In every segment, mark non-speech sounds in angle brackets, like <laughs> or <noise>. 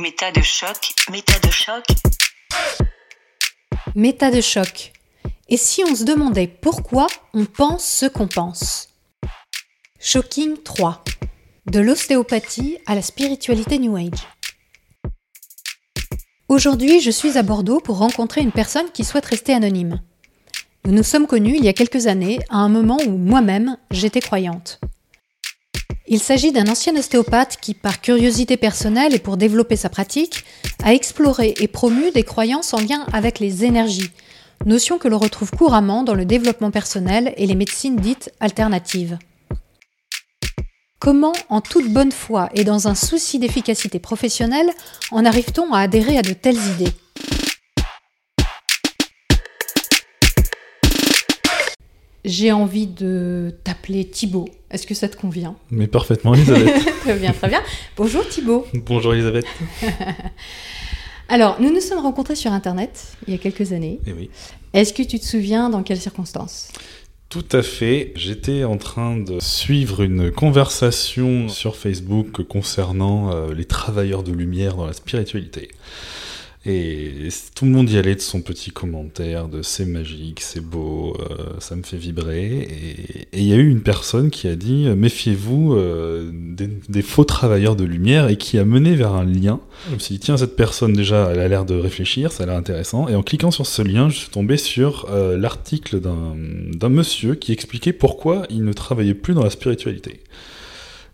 Méta de choc, méta de choc. Méta de choc. Et si on se demandait pourquoi on pense ce qu'on pense? Shocking 3. De l'ostéopathie à la spiritualité New Age. Aujourd'hui, je suis à Bordeaux pour rencontrer une personne qui souhaite rester anonyme. Nous nous sommes connus il y a quelques années, à un moment où moi-même, j'étais croyante. Il s'agit d'un ancien ostéopathe qui, par curiosité personnelle et pour développer sa pratique, a exploré et promu des croyances en lien avec les énergies, notion que l'on retrouve couramment dans le développement personnel et les médecines dites alternatives. Comment, en toute bonne foi et dans un souci d'efficacité professionnelle, en arrive-t-on à adhérer à de telles idées? J'ai envie de t'appeler Thibaut. Est-ce que ça te convient Mais parfaitement, Elisabeth. <laughs> très bien, très bien. Bonjour Thibaut. Bonjour Elisabeth. <laughs> Alors, nous nous sommes rencontrés sur Internet il y a quelques années. Eh oui. Est-ce que tu te souviens dans quelles circonstances? Tout à fait. J'étais en train de suivre une conversation sur Facebook concernant euh, les travailleurs de lumière dans la spiritualité. Et tout le monde y allait de son petit commentaire de c'est magique, c'est beau, euh, ça me fait vibrer. Et il y a eu une personne qui a dit euh, méfiez-vous euh, des, faux travailleurs de lumière et qui a mené vers un lien. Je me suis dit tiens, cette personne déjà, elle a l'air de réfléchir, ça a l'air intéressant. Et en cliquant sur ce lien, je suis tombé sur l'article d'un d'un monsieur qui expliquait pourquoi il ne travaillait plus dans la spiritualité.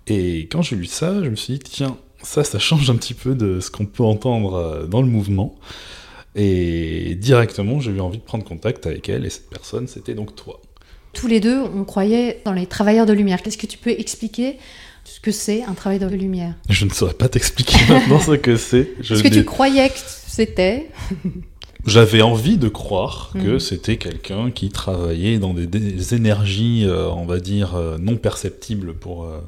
Et quand j'ai lu ça, je me suis dit tiens, ça, ça change un petit peu de ce qu'on peut entendre euh, dans le mouvement. Et directement, j'ai eu envie de prendre contact avec elle, et cette personne, c'était donc toi. Tous les deux, on croyait dans les travailleurs de lumière. Qu'est-ce que tu peux expliquer ce que c'est un travailleur de lumière? Je ne saurais pas t'expliquer <laughs> maintenant ce que c'est. Est-ce que tu croyais que c'était? J'avais envie de croire que Mhm. c'était quelqu'un qui travaillait dans des, des énergies, euh, on va dire, euh, non perceptibles pour euh,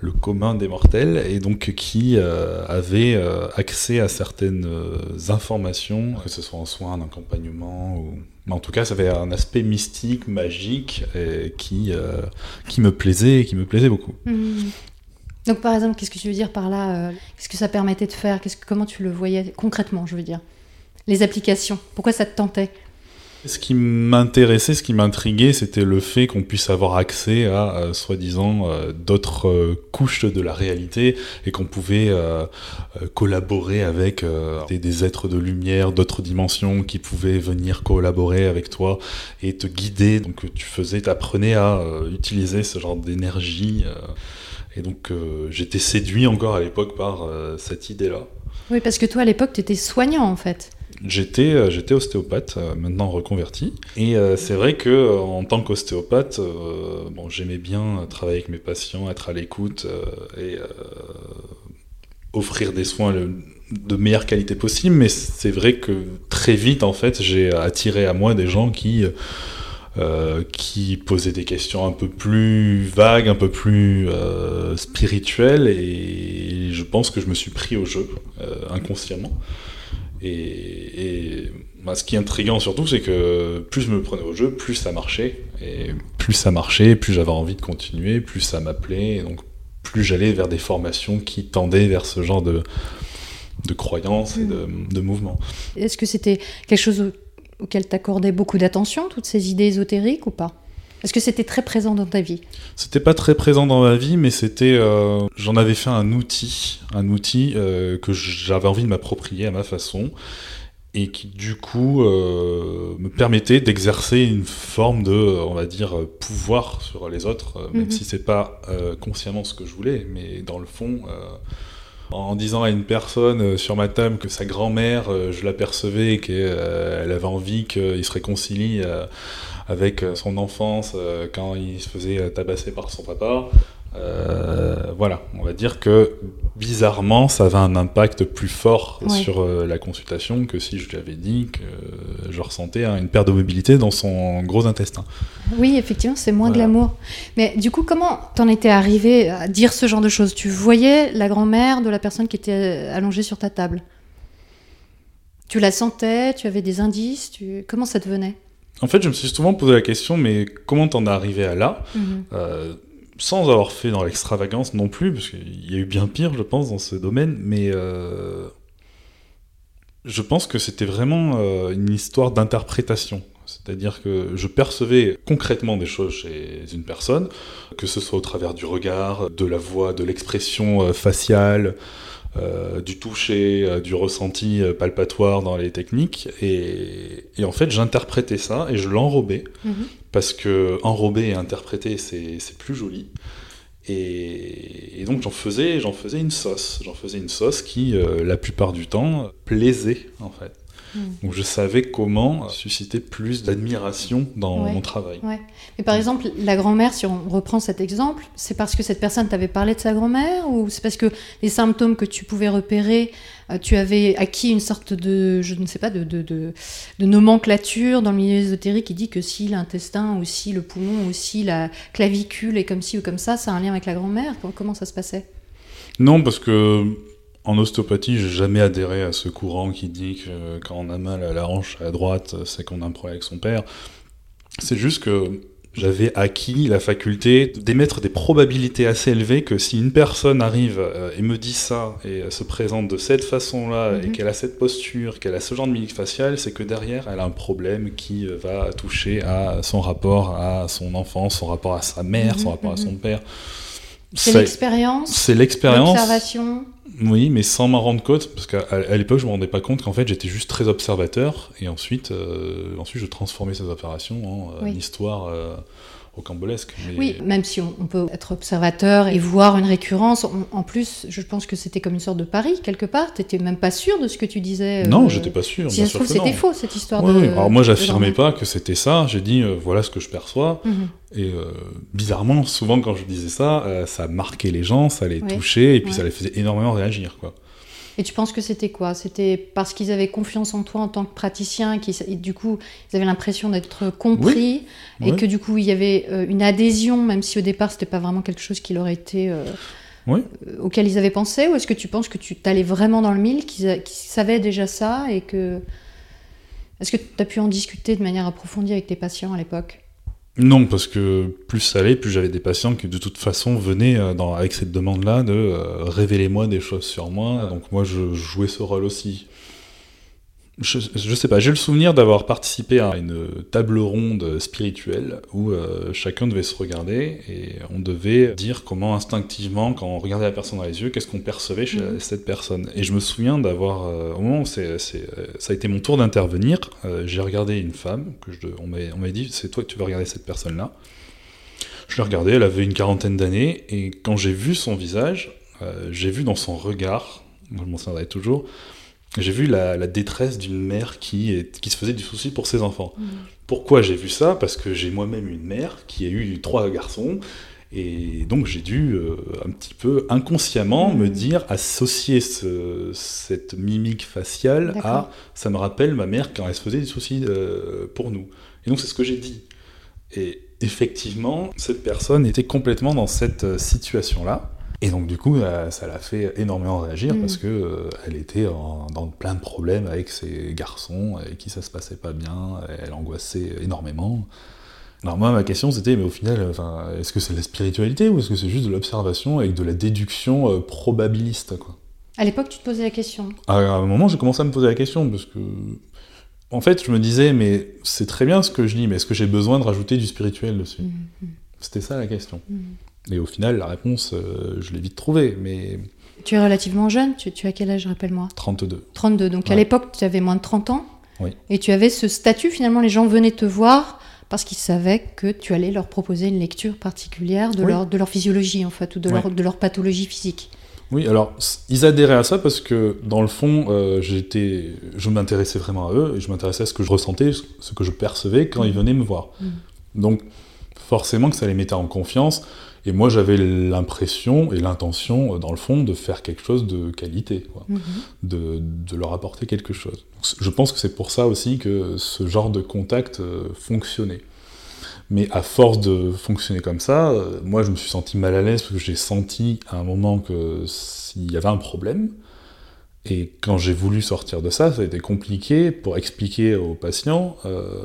le commun des mortels, et donc qui euh, avait euh, accès à certaines euh, informations, que ce soit en soins, en accompagnement, ou... mais en tout cas, ça avait un aspect mystique, magique, et qui, euh, qui me plaisait, qui me plaisait beaucoup. Hmm. Donc par exemple, qu'est-ce que tu veux dire par là euh, Qu'est-ce que ça permettait de faire? Qu'est-ce que, Comment tu le voyais concrètement, je veux dire? Les applications, pourquoi ça te tentait? Ce qui m'intéressait, ce qui m'intriguait, c'était le fait qu'on puisse avoir accès à, euh, soi-disant, euh, d'autres euh, couches de la réalité et qu'on pouvait collaborer avec des, êtres de lumière, d'autres dimensions qui pouvaient venir collaborer avec toi et te guider. Donc tu faisais, t'apprenais à utiliser ce genre d'énergie. et donc j'étais séduit encore à l'époque par cette idée-là. Oui, parce que toi à l'époque, tu étais soignant en fait. J'étais euh, j'étais ostéopathe, euh, maintenant reconverti. Et euh, c'est vrai que en tant qu'ostéopathe, bon, j'aimais bien travailler avec mes patients, être à l'écoute et offrir des soins de meilleure qualité possible. Mais c'est vrai que très vite, en fait, j'ai attiré à moi des gens qui euh, qui posaient des questions un peu plus vagues, un peu plus spirituelles, et je pense que je me suis pris au jeu inconsciemment. Et, et, bah, ce qui est intriguant surtout, c'est que plus je me prenais au jeu, plus ça marchait. Et plus ça marchait, plus j'avais envie de continuer, plus ça m'appelait. Et donc plus j'allais vers des formations qui tendaient vers ce genre de, de croyances et de, de mouvements. Est-ce que c'était quelque chose au- auquel t'accordais beaucoup d'attention, toutes ces idées ésotériques ou pas? Est-ce que c'était très présent dans ta vie? C'était pas très présent dans ma vie, mais c'était, euh, j'en avais fait un outil, un outil euh, que j'avais envie de m'approprier à ma façon, et qui du coup euh, me permettait d'exercer une forme de, on va dire, pouvoir sur les autres, même Mhm. si c'est pas consciemment ce que je voulais, mais dans le fond. en disant à une personne sur ma table que sa grand-mère, je l'apercevais et qu'elle avait envie qu'il se réconcilie euh, avec euh, son enfance euh, quand il se faisait euh, tabasser par son papa. Euh, voilà, on va dire que bizarrement, ça avait un impact plus fort Ouais. sur euh, la consultation que si je lui avais dit que euh, je ressentais hein, une perte de mobilité dans son gros intestin. Oui, effectivement, c'est moins Voilà. glamour. Mais du coup, comment t'en étais arrivé à dire ce genre de choses? Tu voyais la grand-mère de la personne qui était allongée sur ta table? Tu la sentais? Tu avais des indices? Tu... Comment ça te venait? En fait, je me suis souvent posé la question, mais comment t'en es arrivé à là Euh, sans avoir fait dans l'extravagance non plus, parce qu'il y a eu bien pire, je pense, dans ce domaine, mais euh, Je pense que c'était vraiment euh, une histoire d'interprétation. C'est-à-dire que je percevais concrètement des choses chez une personne, que ce soit au travers du regard, de la voix, de l'expression faciale, euh, du toucher, euh, du ressenti euh, palpatoire dans les techniques. Et, et en fait, j'interprétais ça et je l'enrobais, Mhm. parce que enrober et interpréter, c'est plus joli. Et, et donc j'en faisais, faisais une sauce. J'en faisais une sauce qui, la plupart du temps, plaisait en fait. Mhm. Donc je savais comment susciter plus d'admiration dans Ouais. mon travail. Ouais. Mais par exemple, la grand-mère, si on reprend cet exemple, c'est parce que cette personne t'avait parlé de sa grand-mère ou c'est parce que les symptômes que tu pouvais repérer, euh, tu avais acquis une sorte de, je ne sais pas, de, de, de, de nomenclature dans le milieu ésotérique qui dit que si l'intestin ou si le poumon ou si la clavicule est comme ci ou comme ça, ça a un lien avec la grand-mère? Comment ça se passait? Non, parce que en ostéopathie, j'ai jamais adhéré à ce courant qui dit que quand on a mal à la hanche à droite, c'est qu'on a un problème avec son père. C'est juste que j'avais acquis la faculté d'émettre des probabilités assez élevées que si une personne arrive euh, et me dit ça et euh, se présente de cette façon-là et Mhm. qu'elle a cette posture, qu'elle a ce genre de mimique faciale, c'est que derrière elle a un problème qui euh, va toucher à son rapport à son enfant, son rapport à sa mère, son Mhm, rapport à mhm. son père. C'est l'expérience, C'est l'expérience. l'observation. Oui, mais sans m'en rendre compte, parce qu'à à l'époque, je me rendais pas compte qu'en fait, j'étais juste très observateur, et ensuite, euh, ensuite je transformais ces opérations en euh, Oui. une histoire euh, rocambolesque. Mais... Oui, même si on, on peut être observateur et voir une récurrence, on- en plus, je pense que c'était comme une sorte de pari, quelque part. Tu n'étais même pas sûr de ce que tu disais. Non, euh, j'étais pas sûr. Si ça se trouve, c'était faux, cette histoire Oui, de. oui. Alors moi, j'affirmais pas que c'était ça. J'ai dit, euh, voilà ce que je perçois. Mhm. Et euh, bizarrement, souvent, quand je disais ça, euh, ça marquait les gens, ça les Oui. touchait, et puis ça les faisait énormément réagir, quoi. Et tu penses que c'était quoi? C'était parce qu'ils avaient confiance en toi en tant que praticien, qu'ils- et du coup, ils avaient l'impression d'être compris, et Oui. que du coup, il y avait euh, une adhésion, même si au départ, c'était pas vraiment quelque chose qui leur était. euh, Oui. euh, auquel ils avaient pensé? Ou est-ce que tu penses que tu t'allais vraiment dans le mille, qu'ils savaient déjà ça, et que. Est-ce que tu as pu en discuter de manière approfondie avec tes patients à l'époque? Non, parce que plus ça allait, plus j'avais des patients qui de toute façon venaient euh, dans- avec cette demande-là de euh, révélez-moi des choses sur moi. Donc moi, je jouais ce rôle aussi. Je, je sais pas, j'ai le souvenir d'avoir participé à une table ronde spirituelle où euh, chacun devait se regarder et on devait dire comment instinctivement, quand on regardait la personne dans les yeux, qu'est-ce qu'on percevait chez Mhm. cette personne. Et je me souviens d'avoir, euh, au moment où euh, ça a été mon tour d'intervenir, euh, j'ai regardé une femme, que je, on m'avait dit, c'est toi que tu vas regarder cette personne-là. Je l'ai regardée, elle avait une quarantaine d'années, et quand j'ai vu son visage, j'ai vu dans son regard, je m'en souviendrai toujours, j'ai vu la, la détresse d'une mère qui, est- qui se faisait du souci pour ses enfants. Pourquoi j'ai vu ça? Parce que j'ai moi-même une mère qui a eu trois garçons, et donc j'ai dû euh, un petit peu inconsciemment Mhm. me dire, associer ce- cette mimique faciale à ça me rappelle ma mère quand elle se faisait des soucis euh, pour nous. Et donc c'est ce que j'ai dit. Et effectivement, cette personne était complètement dans cette euh, situation-là. Et donc du coup, euh, ça l'a fait énormément réagir Mhm. parce que euh, elle était en- dans plein de problèmes avec ses garçons, avec qui ça se passait pas bien, elle angoissait énormément. Alors moi, ma question c'était, mais au final, enfin, est-ce que c'est de la spiritualité ou est-ce que c'est juste de l'observation avec de la déduction euh, probabiliste quoi? À l'époque, tu te posais la question. à un moment, j'ai commencé à me poser la question parce que, en fait, je me disais, mais c'est très bien ce que je dis, mais est-ce que j'ai besoin de rajouter du spirituel dessus? Mhm. C'était ça la question. Et au final, la réponse, euh, je l'ai vite trouvée, mais Tu es relativement jeune, tu, tu as quel âge, rappelle-moi? 32. 32. Donc à l'époque, tu avais moins de 30 ans. Oui. Et tu avais ce statut, finalement, les gens venaient te voir parce qu'ils savaient que tu allais leur proposer une lecture particulière de, Oui. leur, de leur physiologie, en fait, ou de, leur, de leur pathologie physique. Oui, alors, ils adhéraient à ça parce que, dans le fond, euh, j'étais, je m'intéressais vraiment à eux, et je m'intéressais à ce que je ressentais, ce- que je percevais quand ils venaient me voir. Mhm. Donc, forcément que ça les mettait en confiance, et moi j'avais l'impression et l'intention, euh, dans le fond, de faire quelque chose de qualité, quoi. Mhm. de, de leur apporter quelque chose. Donc, je pense que c'est pour ça aussi que ce genre de contact euh, fonctionnait. Mais à force de fonctionner comme ça, euh, moi je me suis senti mal à l'aise parce que j'ai senti à un moment que s'il y avait un problème. Et quand j'ai voulu sortir de ça, ça a été compliqué pour expliquer aux patients euh,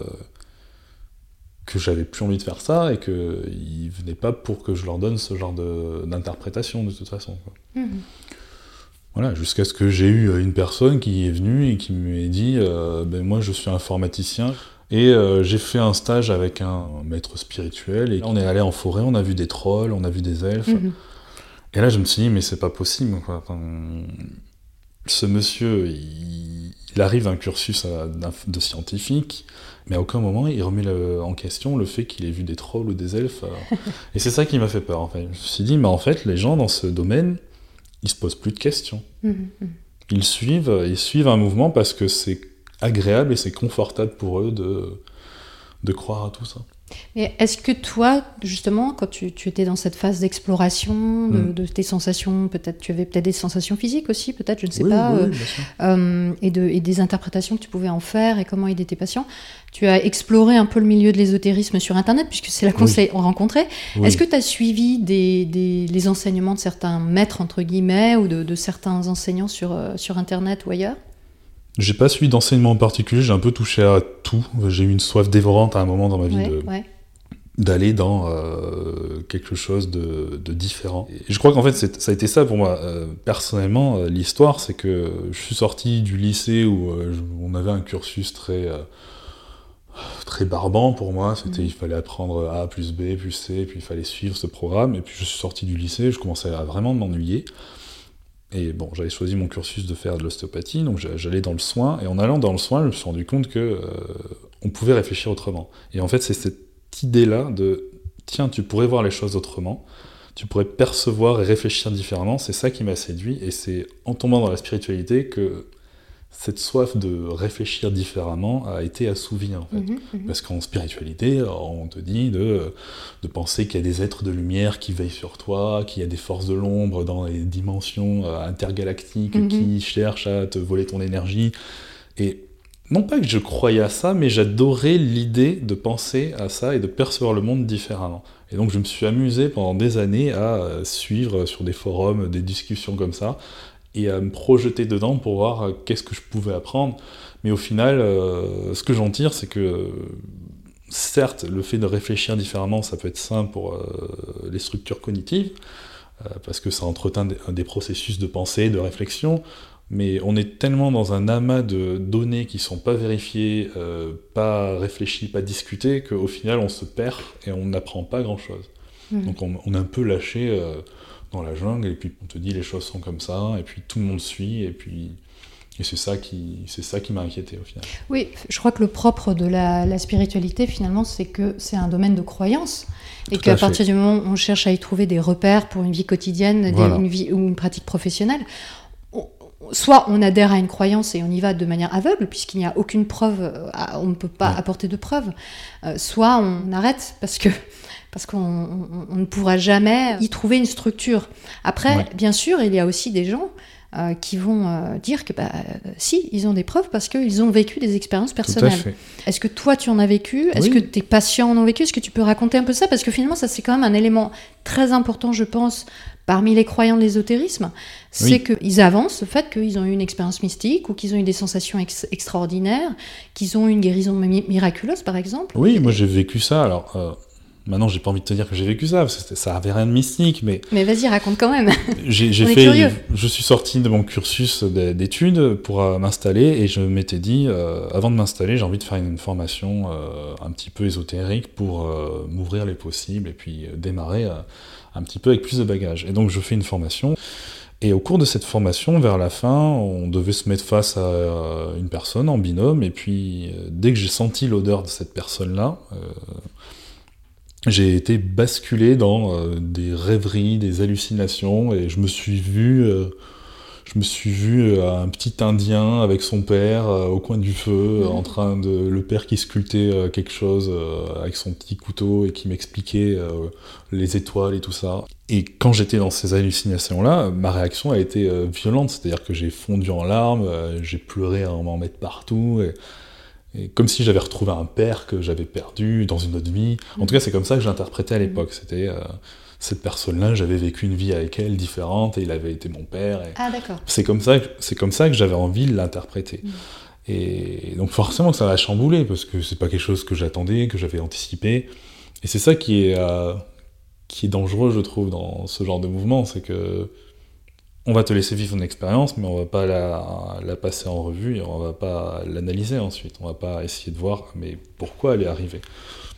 que j'avais plus envie de faire ça et qu'ils venaient pas pour que je leur donne ce genre d'interprétation de toute façon. quoi. Mhm. Voilà, jusqu'à ce que j'ai eu euh, une personne qui est venue et qui m'a dit euh, ben moi je suis informaticien et euh, j'ai fait un stage avec un maître spirituel et on est allé en forêt, on a vu des trolls, on a vu des elfes. Mhm. Et là je me suis dit mais c'est pas possible quoi. Enfin, ce monsieur il, il arrive cursus à- d'un- de scientifique mais à aucun moment il remet le- en question le fait qu'il ait vu des trolls ou des elfes. euh. <laughs> et c'est ça qui m'a fait peur en fait. Je me suis dit mais en fait les gens dans ce domaine ils se posent plus de questions. Mhm, mhm. Ils suivent, ils suivent un mouvement parce que c'est agréable et c'est confortable pour eux de, de croire à tout ça. Et est-ce que toi, justement, quand tu, tu étais dans cette phase d'exploration de, Mm. de tes sensations, peut-être tu avais peut-être des sensations physiques aussi, peut-être, je ne sais Oui, pas, oui, euh, euh, et, de, et des interprétations que tu pouvais en faire et comment aider tes patients? Tu as exploré un peu le milieu de l'ésotérisme sur Internet, puisque c'est là qu'on s'est rencontrés. Est-ce que tu as suivi des, des- les enseignements de certains maîtres, entre guillemets, ou de, de certains enseignants sur, euh, sur Internet ou ailleurs? J'ai pas suivi d'enseignement en particulier, j'ai un peu touché à tout. J'ai eu une soif dévorante à un moment dans ma vie Ouais, de- ouais. d'aller dans euh, quelque chose de, de différent. Et je crois qu'en fait, ça a été ça pour moi. Euh, personnellement, euh, l'histoire, c'est que je suis sorti du lycée où je- on avait un cursus très, très barbant pour moi. C'était, Mhm. il fallait apprendre A plus B plus C, puis il fallait suivre ce programme. Et puis je suis sorti du lycée, je commençais à vraiment m'ennuyer. Et bon, j'avais choisi mon cursus de faire de l'ostéopathie, donc j'a- j'allais dans le soin. Et en allant dans le soin, je me suis rendu compte que euh, on pouvait réfléchir autrement. Et en fait, c'est cette idée-là de tiens, tu pourrais voir les choses autrement, tu pourrais percevoir et réfléchir différemment, c'est ça qui m'a séduit, et c'est en tombant dans la spiritualité que cette soif de réfléchir différemment a été assouvie en fait. Mhm, mhm. Parce qu'en spiritualité, on te dit de, de penser qu'il y a des êtres de lumière qui veillent sur toi, qu'il y a des forces de l'ombre dans les dimensions euh, intergalactiques Mhm. qui cherchent à te voler ton énergie. Et non pas que je croyais à ça, mais j'adorais l'idée de penser à ça et de percevoir le monde différemment. Et donc je me suis amusé pendant des années à euh, suivre sur des forums des discussions comme ça et à me projeter dedans pour voir euh, qu'est-ce que je pouvais apprendre. Mais au final, euh, ce que j'en tire, c'est que certes, le fait de réfléchir différemment, ça peut être sain pour euh, les structures cognitives, euh, parce que ça entretient des, des processus de pensée, de réflexion, mais on est tellement dans un amas de données qui sont pas vérifiées, pas réfléchies, pas discutées, qu'au final on se perd et on n'apprend pas grand-chose. Mhm. Donc on, on est un peu lâché dans la jungle, et puis on te dit les choses sont comme ça, et puis tout le monde suit, et puis... Et c'est ça qui, c'est ça qui m'a inquiété au final. Oui, je crois que le propre de la, la spiritualité, finalement, c'est que c'est un domaine de croyance. Et qu'à partir du moment où on cherche à y trouver des repères pour une vie quotidienne des- une vie, ou une pratique professionnelle, on- soit on adhère à une croyance et on y va de manière aveugle, puisqu'il n'y a aucune preuve, euh, on ne peut pas Ouais. apporter de preuves, euh, soit on arrête parce que parce qu'on on- on ne pourra jamais y trouver une structure. Après, Ouais. bien sûr, il y a aussi des gens euh, qui vont euh, dire que bah, euh, si, ils ont des preuves parce qu'ils ont vécu des expériences personnelles. Est-ce que toi tu en as vécu? Est-ce Oui. que tes patients en ont vécu? Est-ce que tu peux raconter un peu ça? Parce que finalement, ça c'est quand même un élément très important, je pense, parmi les croyants de l'ésotérisme. C'est Oui. qu'ils avancent le fait qu'ils ont eu une expérience mystique ou qu'ils ont eu des sensations ex- extraordinaires, qu'ils ont eu une guérison mi- miraculeuse par exemple. Oui, moi j'ai vécu ça. Alors euh, maintenant, j'ai pas envie de te dire que j'ai vécu ça, parce que c'était- ça avait rien de mystique, mais Mais vas-y, raconte quand même. <laughs> j'ai fait. curieux. Je suis sorti de mon cursus d'études pour euh, m'installer et je m'étais dit, euh, avant de m'installer, j'ai envie de faire une formation euh, un petit peu ésotérique pour euh, m'ouvrir les possibles et puis démarrer un petit peu avec plus de bagages. Et donc je fais une formation. Et au cours de cette formation, vers la fin, on devait se mettre face à une personne en binôme. Et puis, dès que j'ai senti l'odeur de cette personne-là, j'ai été basculé dans euh, des rêveries, des hallucinations, et je me suis vu, euh, je me suis vu euh, un petit Indien avec son père au coin du feu, Mhm. en train de le père qui sculptait quelque chose avec son petit couteau et qui m'expliquait les étoiles et tout ça. Et quand j'étais dans ces hallucinations-là, ma réaction a été violente, c'est-à-dire que j'ai fondu en larmes, j'ai pleuré à m'en mettre partout. Et, et comme si j'avais retrouvé un père que j'avais perdu dans une autre vie. En tout cas, c'est comme ça que je l'interprétais à l'époque. C'était euh, cette personne-là, j'avais vécu une vie avec elle différente et il avait été mon père. et Ah d'accord. C'est comme ça, que- c'est comme ça que j'avais envie de l'interpréter. Mm. Et donc forcément que ça m'a chamboulé parce que c'est pas quelque chose que j'attendais, que j'avais anticipé. Et c'est ça qui est euh, qui est dangereux, je trouve, dans ce genre de mouvement, c'est que on va te laisser vivre une expérience, mais on va pas la, la, passer en revue et on va pas l'analyser ensuite. On va pas essayer de voir, mais pourquoi elle est arrivée.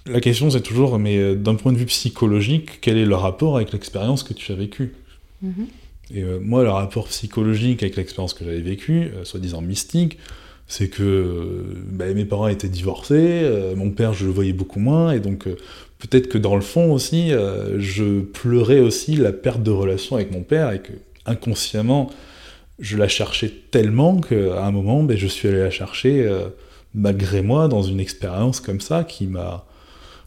La question c'est toujours, mais euh, d'un point de vue psychologique, quel est le rapport avec l'expérience que tu as vécue? Mhm. Et euh, moi, le rapport psychologique avec l'expérience que j'avais vécue, euh, soi-disant mystique, c'est que euh, bah, mes parents étaient divorcés, mon père, je le voyais beaucoup moins, et donc peut-être que dans le fond aussi, je pleurais aussi la perte de relation avec mon père, et que inconsciemment, je la cherchais tellement qu'à un moment, ben, je suis allé la chercher euh, malgré moi dans une expérience comme ça qui m'a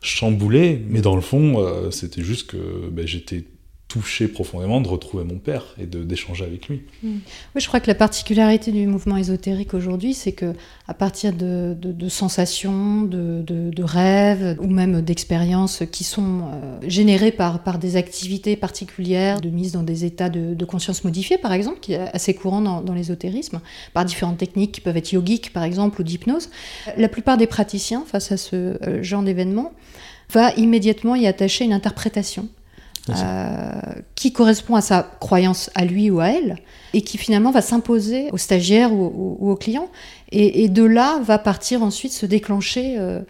chamboulé, mais dans le fond, euh, c'était juste que ben, j'étais touché profondément de retrouver mon père et d'échanger avec lui. Oui, je crois que la particularité du mouvement ésotérique aujourd'hui, c'est que à partir de, sensations, de, de- rêves ou même d'expériences qui sont euh, générées par, par des activités particulières, de mise dans des états de, conscience modifiés, par exemple, qui est assez courant dans, dans l'ésotérisme, par différentes techniques qui peuvent être yogiques, par exemple, ou d'hypnose, la plupart des praticiens, face à ce euh, genre d'événement, va immédiatement y attacher une interprétation euh, qui correspond à sa croyance à lui ou à elle, et qui finalement va s'imposer au stagiaire ou, ou- ou au client, et, et de là va partir ensuite se déclencher euh, euh,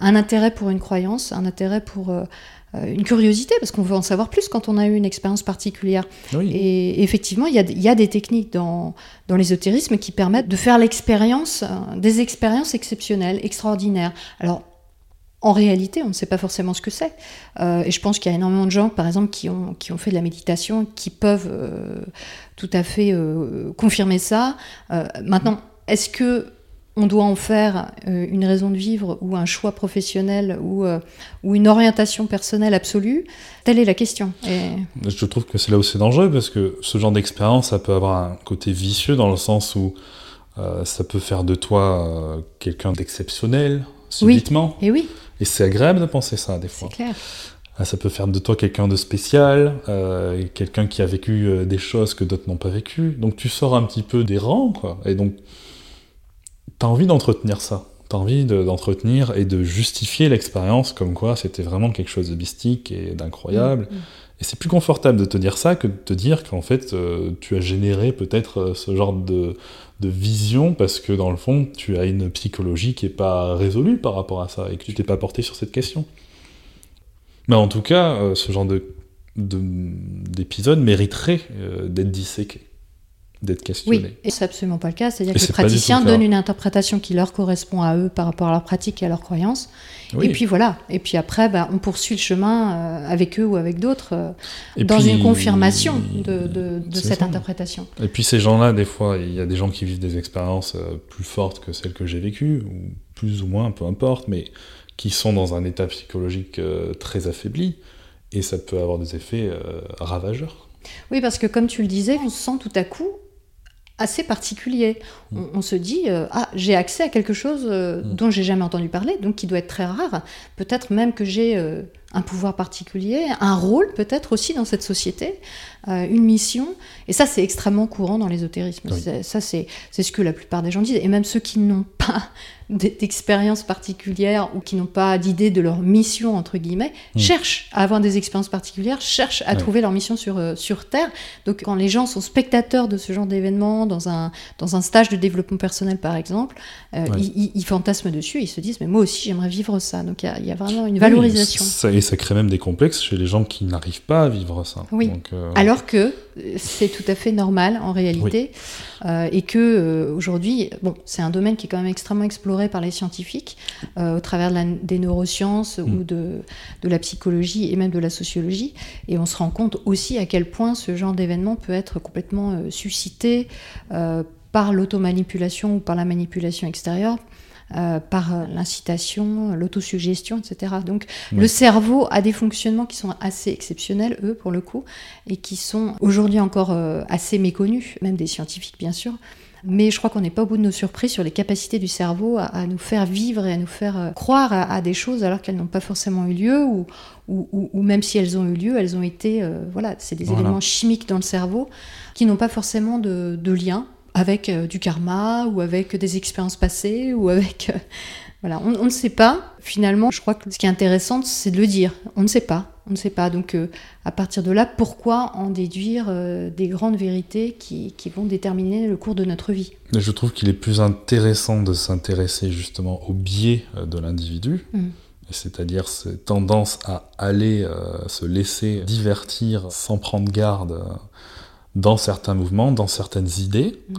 un intérêt pour une croyance, un intérêt pour euh, une curiosité, parce qu'on veut en savoir plus quand on a eu une expérience particulière. Oui. Et effectivement, il y y a des techniques dans, dans l'ésotérisme qui permettent de faire l'expérience, des expériences exceptionnelles, extraordinaires. Alors, en réalité, on ne sait pas forcément ce que c'est. Euh, et je pense qu'il y a énormément de gens, par exemple, qui ont, qui ont fait de la méditation, qui peuvent euh, tout à fait euh, confirmer ça. Maintenant, est-ce que on doit en faire une raison de vivre ou un choix professionnel ou, ou une orientation personnelle absolue? Telle est la question. Et... Je trouve que c'est là où c'est dangereux parce que ce genre d'expérience, ça peut avoir un côté vicieux dans le sens où ça peut faire de toi quelqu'un d'exceptionnel subitement. Et oui, Et c'est agréable de penser ça des c'est fois. clair. Ah, ça peut faire de toi quelqu'un de spécial, euh, quelqu'un qui a vécu euh, des choses que d'autres n'ont pas vécues. Donc tu sors un petit peu des rangs, quoi. Et donc, t'as envie d'entretenir ça. T'as envie de- d'entretenir et de justifier l'expérience comme quoi c'était vraiment quelque chose de mystique et d'incroyable. Mm, mm. Et c'est plus confortable de te dire ça que de te dire qu'en fait, euh, tu as généré peut-être euh, ce genre de, vision parce que dans le fond, tu as une psychologie qui est pas résolue par rapport à ça et que tu t'es pas porté sur cette question. Mais en tout cas, euh, ce genre de de- d'épisode mériterait d'être disséqué, d'être questionné. Oui, et c'est absolument pas le cas. C'est-à-dire que les praticiens donnent une interprétation qui leur correspond à eux par rapport à leur pratique et à leurs croyances. Oui. Et puis voilà. Et puis après, bah, on poursuit le chemin euh, avec eux ou avec d'autres euh, dans puis, une confirmation de, de- de c'est cette ça. interprétation. Et puis ces gens-là, des fois, il y a des gens qui vivent des expériences euh, plus fortes que celles que j'ai vécues, ou plus ou moins, peu importe, mais qui sont dans un état psychologique très affaibli, et ça peut avoir des effets ravageurs. Oui, parce que comme tu le disais, on se sent tout à coup assez particulier. Mm. On, on se dit euh, ah j'ai accès à quelque chose euh, Mm. dont j'ai jamais entendu parler, donc qui doit être très rare. Peut-être même que j'ai euh, un pouvoir particulier, un rôle peut-être aussi dans cette société, euh, une mission. Et ça c'est extrêmement courant dans l'ésotérisme. Oui. Ça c'est c'est ce que la plupart des gens disent. Et même ceux qui n'ont pas <laughs> d'expérience particulière ou qui n'ont pas d'idée de leur mission entre guillemets Mm. cherchent à avoir des expériences particulières, cherchent à Ouais. trouver leur mission sur euh, sur Terre. Donc quand les gens sont spectateurs de ce genre d'événement dans un dans un stage de développement personnel par exemple, euh, Ouais. ils, ils- ils fantasment dessus, ils se disent mais moi aussi j'aimerais vivre ça. Donc il y a- il y, a vraiment une valorisation. Oui, ça, et ça crée même des complexes chez les gens qui n'arrivent pas à vivre ça. Oui. Donc, euh, Alors que c'est tout à fait normal en réalité, euh, et que euh, aujourd'hui, bon, c'est un domaine qui est quand même extrêmement exploré par les scientifiques au travers de la- des neurosciences Mm. ou de, de la psychologie et même de la sociologie, et on se rend compte aussi à quel point ce genre d'événement peut être complètement suscité par l'automanipulation ou par la manipulation extérieure. Euh, par l'incitation, l'autosuggestion, etc. Donc Ouais. le cerveau a des fonctionnements qui sont assez exceptionnels, eux, pour le coup, et qui sont aujourd'hui encore euh, assez méconnus, même des scientifiques bien sûr. Mais je crois qu'on n'est pas au bout de nos surprises sur les capacités du cerveau à, à nous faire vivre et à nous faire euh, croire à, à des choses alors qu'elles n'ont pas forcément eu lieu, ou, ou, ou- ou même si elles ont eu lieu, elles ont été, euh, voilà, c'est des Voilà. éléments chimiques dans le cerveau qui n'ont pas forcément de, de lien avec euh, du karma ou avec des expériences passées ou avec... euh, voilà, on, on ne sait pas. Finalement, je crois que ce qui est intéressant, c'est de le dire. On ne sait pas. On ne sait pas. Donc, euh, à partir de là, pourquoi en déduire euh, des grandes vérités qui, qui, vont déterminer le cours de notre vie? Je trouve qu'il est plus intéressant de s'intéresser justement au biais de l'individu. Mmh. C'est-à-dire cette tendance à aller euh, se laisser divertir sans prendre garde dans certains mouvements, dans certaines idées, mmh.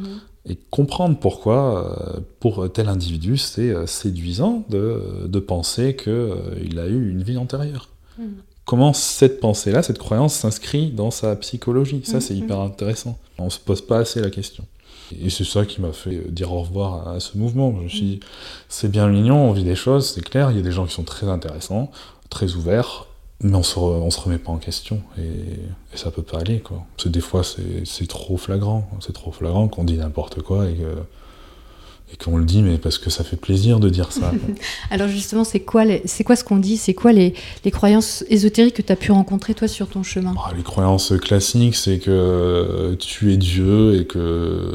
et comprendre pourquoi, pour tel individu, c'est séduisant de, de penser qu'il a eu une vie antérieure. Mmh comment cette pensée-là, cette croyance s'inscrit dans sa psychologie? Ça, c'est hyper mhm. intéressant. On se pose pas assez la question. Et c'est ça qui m'a fait euh, dire au revoir à ce mouvement. Je me suis dit, c'est bien mignon, on vit des choses, c'est clair, il y a des gens qui sont très intéressants, très ouverts, mais on se, se remet pas en question. Et, et ça peut pas aller, quoi. Parce que des fois, c'est trop flagrant. C'est trop flagrant qu'on dit n'importe quoi et et qu'on le dit, mais parce que ça fait plaisir de dire ça. <laughs> Alors justement, c'est quoi, c'est quoi ce qu'on dit? C'est quoi les, les, croyances ésotériques que tu as pu rencontrer toi sur ton chemin? Ah, Les croyances classiques, c'est que tu es Dieu et que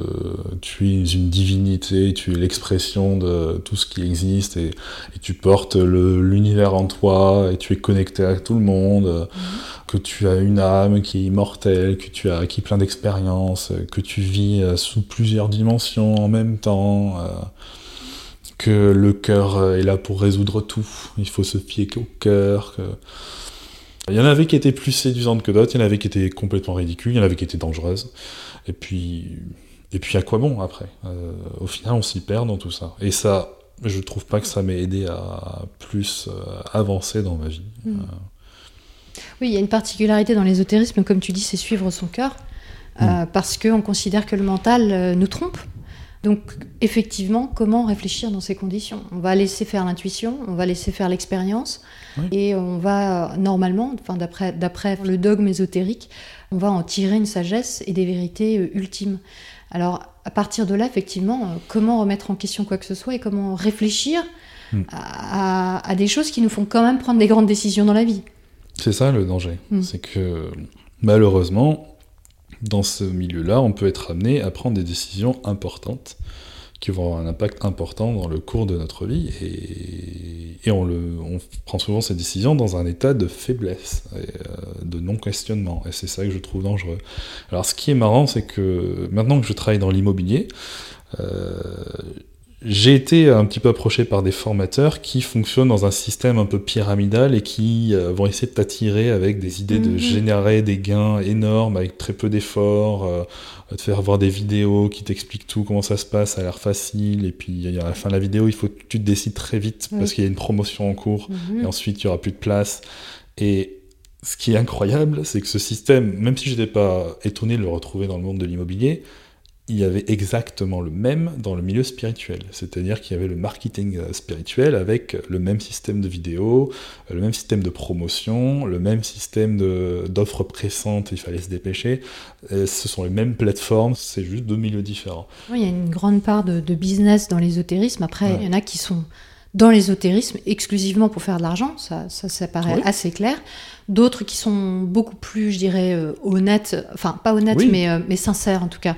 tu es une divinité, tu es l'expression de tout ce qui existe et, tu portes l'univers en toi et tu es connecté à tout le monde. Mhm que tu as une âme qui est immortelle, que tu as acquis plein d'expériences, que tu vis euh, sous plusieurs dimensions en même temps, euh, que le cœur euh, est là pour résoudre tout, il faut se fier au cœur. Il y en avait qui étaient plus séduisantes que d'autres, il y en avait qui étaient complètement ridicules, il y en avait qui étaient dangereuses. Et puis, et puis à quoi bon après? Au final, on s'y perd dans tout ça. Et ça, je trouve pas que ça m'ait aidé à plus avancer dans ma vie. Hmm. Oui, il y a une particularité dans l'ésotérisme, comme tu dis, c'est suivre son cœur, euh, mm. parce qu'on considère que le mental euh, nous trompe. Donc, effectivement, comment réfléchir dans ces conditions? On va laisser faire l'intuition, on va laisser faire l'expérience, et on va, normalement, enfin, d'après le dogme ésotérique, on va en tirer une sagesse et des vérités euh, ultimes. Alors, à partir de là, effectivement, comment remettre en question quoi que ce soit et comment réfléchir mm. à des choses qui nous font quand même prendre des grandes décisions dans la vie? C'est ça le danger. Hmm. C'est que malheureusement, dans ce milieu-là, on peut être amené à prendre des décisions importantes qui vont avoir un impact important dans le cours de notre vie et, on, le, on prend souvent ces décisions dans un état de faiblesse, et, euh, de non-questionnement et c'est ça que je trouve dangereux. Alors ce qui est marrant c'est que maintenant que je travaille dans l'immobilier, euh, j'ai été un petit peu approché par des formateurs qui fonctionnent dans un système un peu pyramidal et qui euh, vont essayer de t'attirer avec des idées de mhm. générer des gains énormes avec très peu d'efforts, euh, te faire voir des vidéos qui t'expliquent tout, comment ça se passe, ça a l'air facile, et puis à la fin de la vidéo, il faut que tu te décides très vite parce qu'il y a une promotion en cours, mhm. et ensuite il n'y aura plus de place. Et ce qui est incroyable, c'est que ce système, même si je n'étais pas étonné de le retrouver dans le monde de l'immobilier, il y avait exactement le même dans le milieu spirituel. C'est-à-dire qu'il y avait le marketing euh, spirituel avec le même système de vidéos, euh, le même système de promotion, le même système d'offres pressantes, il fallait se dépêcher. ce sont les mêmes plateformes, c'est juste deux milieux différents. Oui, il y a une grande part de, business dans l'ésotérisme. Après, il y en a qui sont dans l'ésotérisme exclusivement pour faire de l'argent, ça, ça, paraît assez clair. D'autres qui sont beaucoup plus, je dirais, euh, honnêtes, enfin pas honnêtes, mais, euh, mais sincères en tout cas,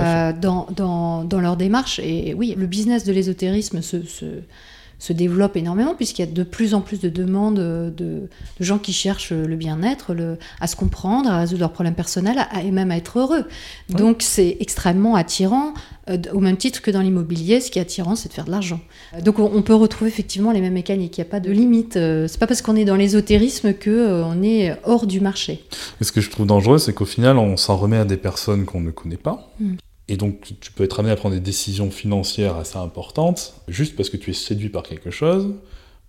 euh, dans, dans, dans, leur démarche. Et oui, le business de l'ésotérisme se, se, se développe énormément puisqu'il y a de plus en plus de demandes de, gens qui cherchent le bien-être, à se comprendre, à résoudre leurs problèmes personnels et même à être heureux. Donc c'est extrêmement attirant, euh, au même titre que dans l'immobilier, ce qui est attirant, c'est de faire de l'argent. Donc on, peut retrouver effectivement les mêmes mécaniques, il n'y a pas de limite. Euh, c'est pas parce qu'on est dans l'ésotérisme qu'on euh, est hors du marché. Mais ce que je trouve dangereux, c'est qu'au final, on s'en remet à des personnes qu'on ne connaît pas. Hmm. Et donc, tu peux être amené à prendre des décisions financières assez importantes, juste parce que tu es séduit par quelque chose,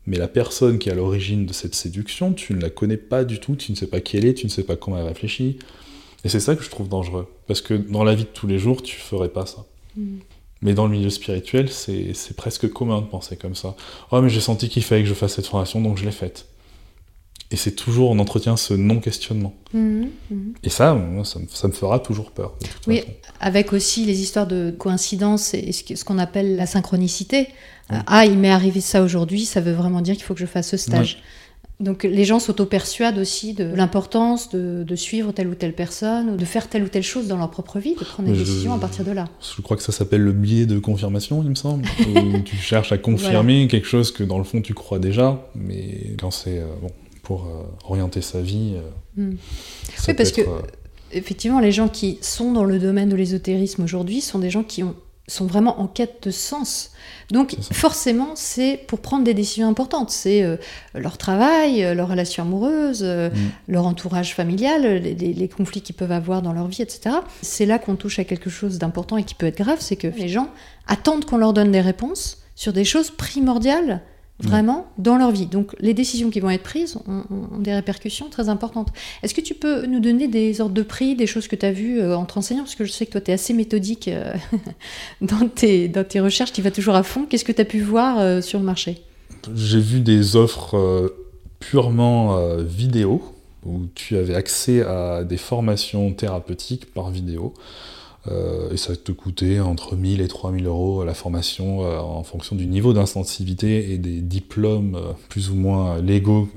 mais la personne qui est à l'origine de cette séduction, tu ne la connais pas du tout, tu ne sais pas qui elle est, tu ne sais pas comment elle réfléchit. Et c'est ça que je trouve dangereux. Parce que dans la vie de tous les jours, tu ferais pas ça. Mm. Mais dans le milieu spirituel, c'est presque commun de penser comme ça. Oh, mais j'ai senti qu'il fallait que je fasse cette formation, donc je l'ai faite. Et c'est toujours, on entretient ce non-questionnement. Mhm, mhm. Et ça, ça, me fera toujours peur. oui, avec aussi les histoires de coïncidence et ce qu'on appelle la synchronicité. Ah, il m'est arrivé ça aujourd'hui, ça veut vraiment dire qu'il faut que je fasse ce stage. Donc les gens s'auto-persuadent aussi de l'importance de, suivre telle ou telle personne, ou de faire telle ou telle chose dans leur propre vie, de prendre des décisions à partir de là. Je crois que ça s'appelle le biais de confirmation, il me semble, <laughs> où tu cherches à confirmer quelque chose que dans le fond tu crois déjà, mais quand c'est... Euh, bon pour euh, orienter sa vie. euh, Mm. ça Oui, parce être, que- euh, Effectivement, les gens qui sont dans le domaine de l'ésotérisme aujourd'hui sont des gens qui ont, sont vraiment en quête de sens. Donc forcément, c'est pour prendre des décisions importantes. C'est euh, leur travail, euh, leur relation amoureuse, euh, Mm. leur entourage familial, les, les- les conflits qu'ils peuvent avoir dans leur vie, etc. C'est là qu'on touche à quelque chose d'important et qui peut être grave, c'est que les gens attendent qu'on leur donne des réponses sur des choses primordiales vraiment dans leur vie. Donc les décisions qui vont être prises ont, des répercussions très importantes. Est-ce que tu peux nous donner des ordres de prix, des choses que tu as vues euh, en te renseignant? Parce que je sais que toi, tu es assez méthodique euh, <laughs> dans, tes, dans tes recherches, tu vas toujours à fond. Qu'est-ce que tu as pu voir euh, sur le marché? J'ai vu des offres purement vidéo, où tu avais accès à des formations thérapeutiques par vidéo. Euh, et ça te coûtait entre 1000 et 3000 euros la formation euh, en fonction du niveau d'intensivité et des diplômes euh, plus ou moins légaux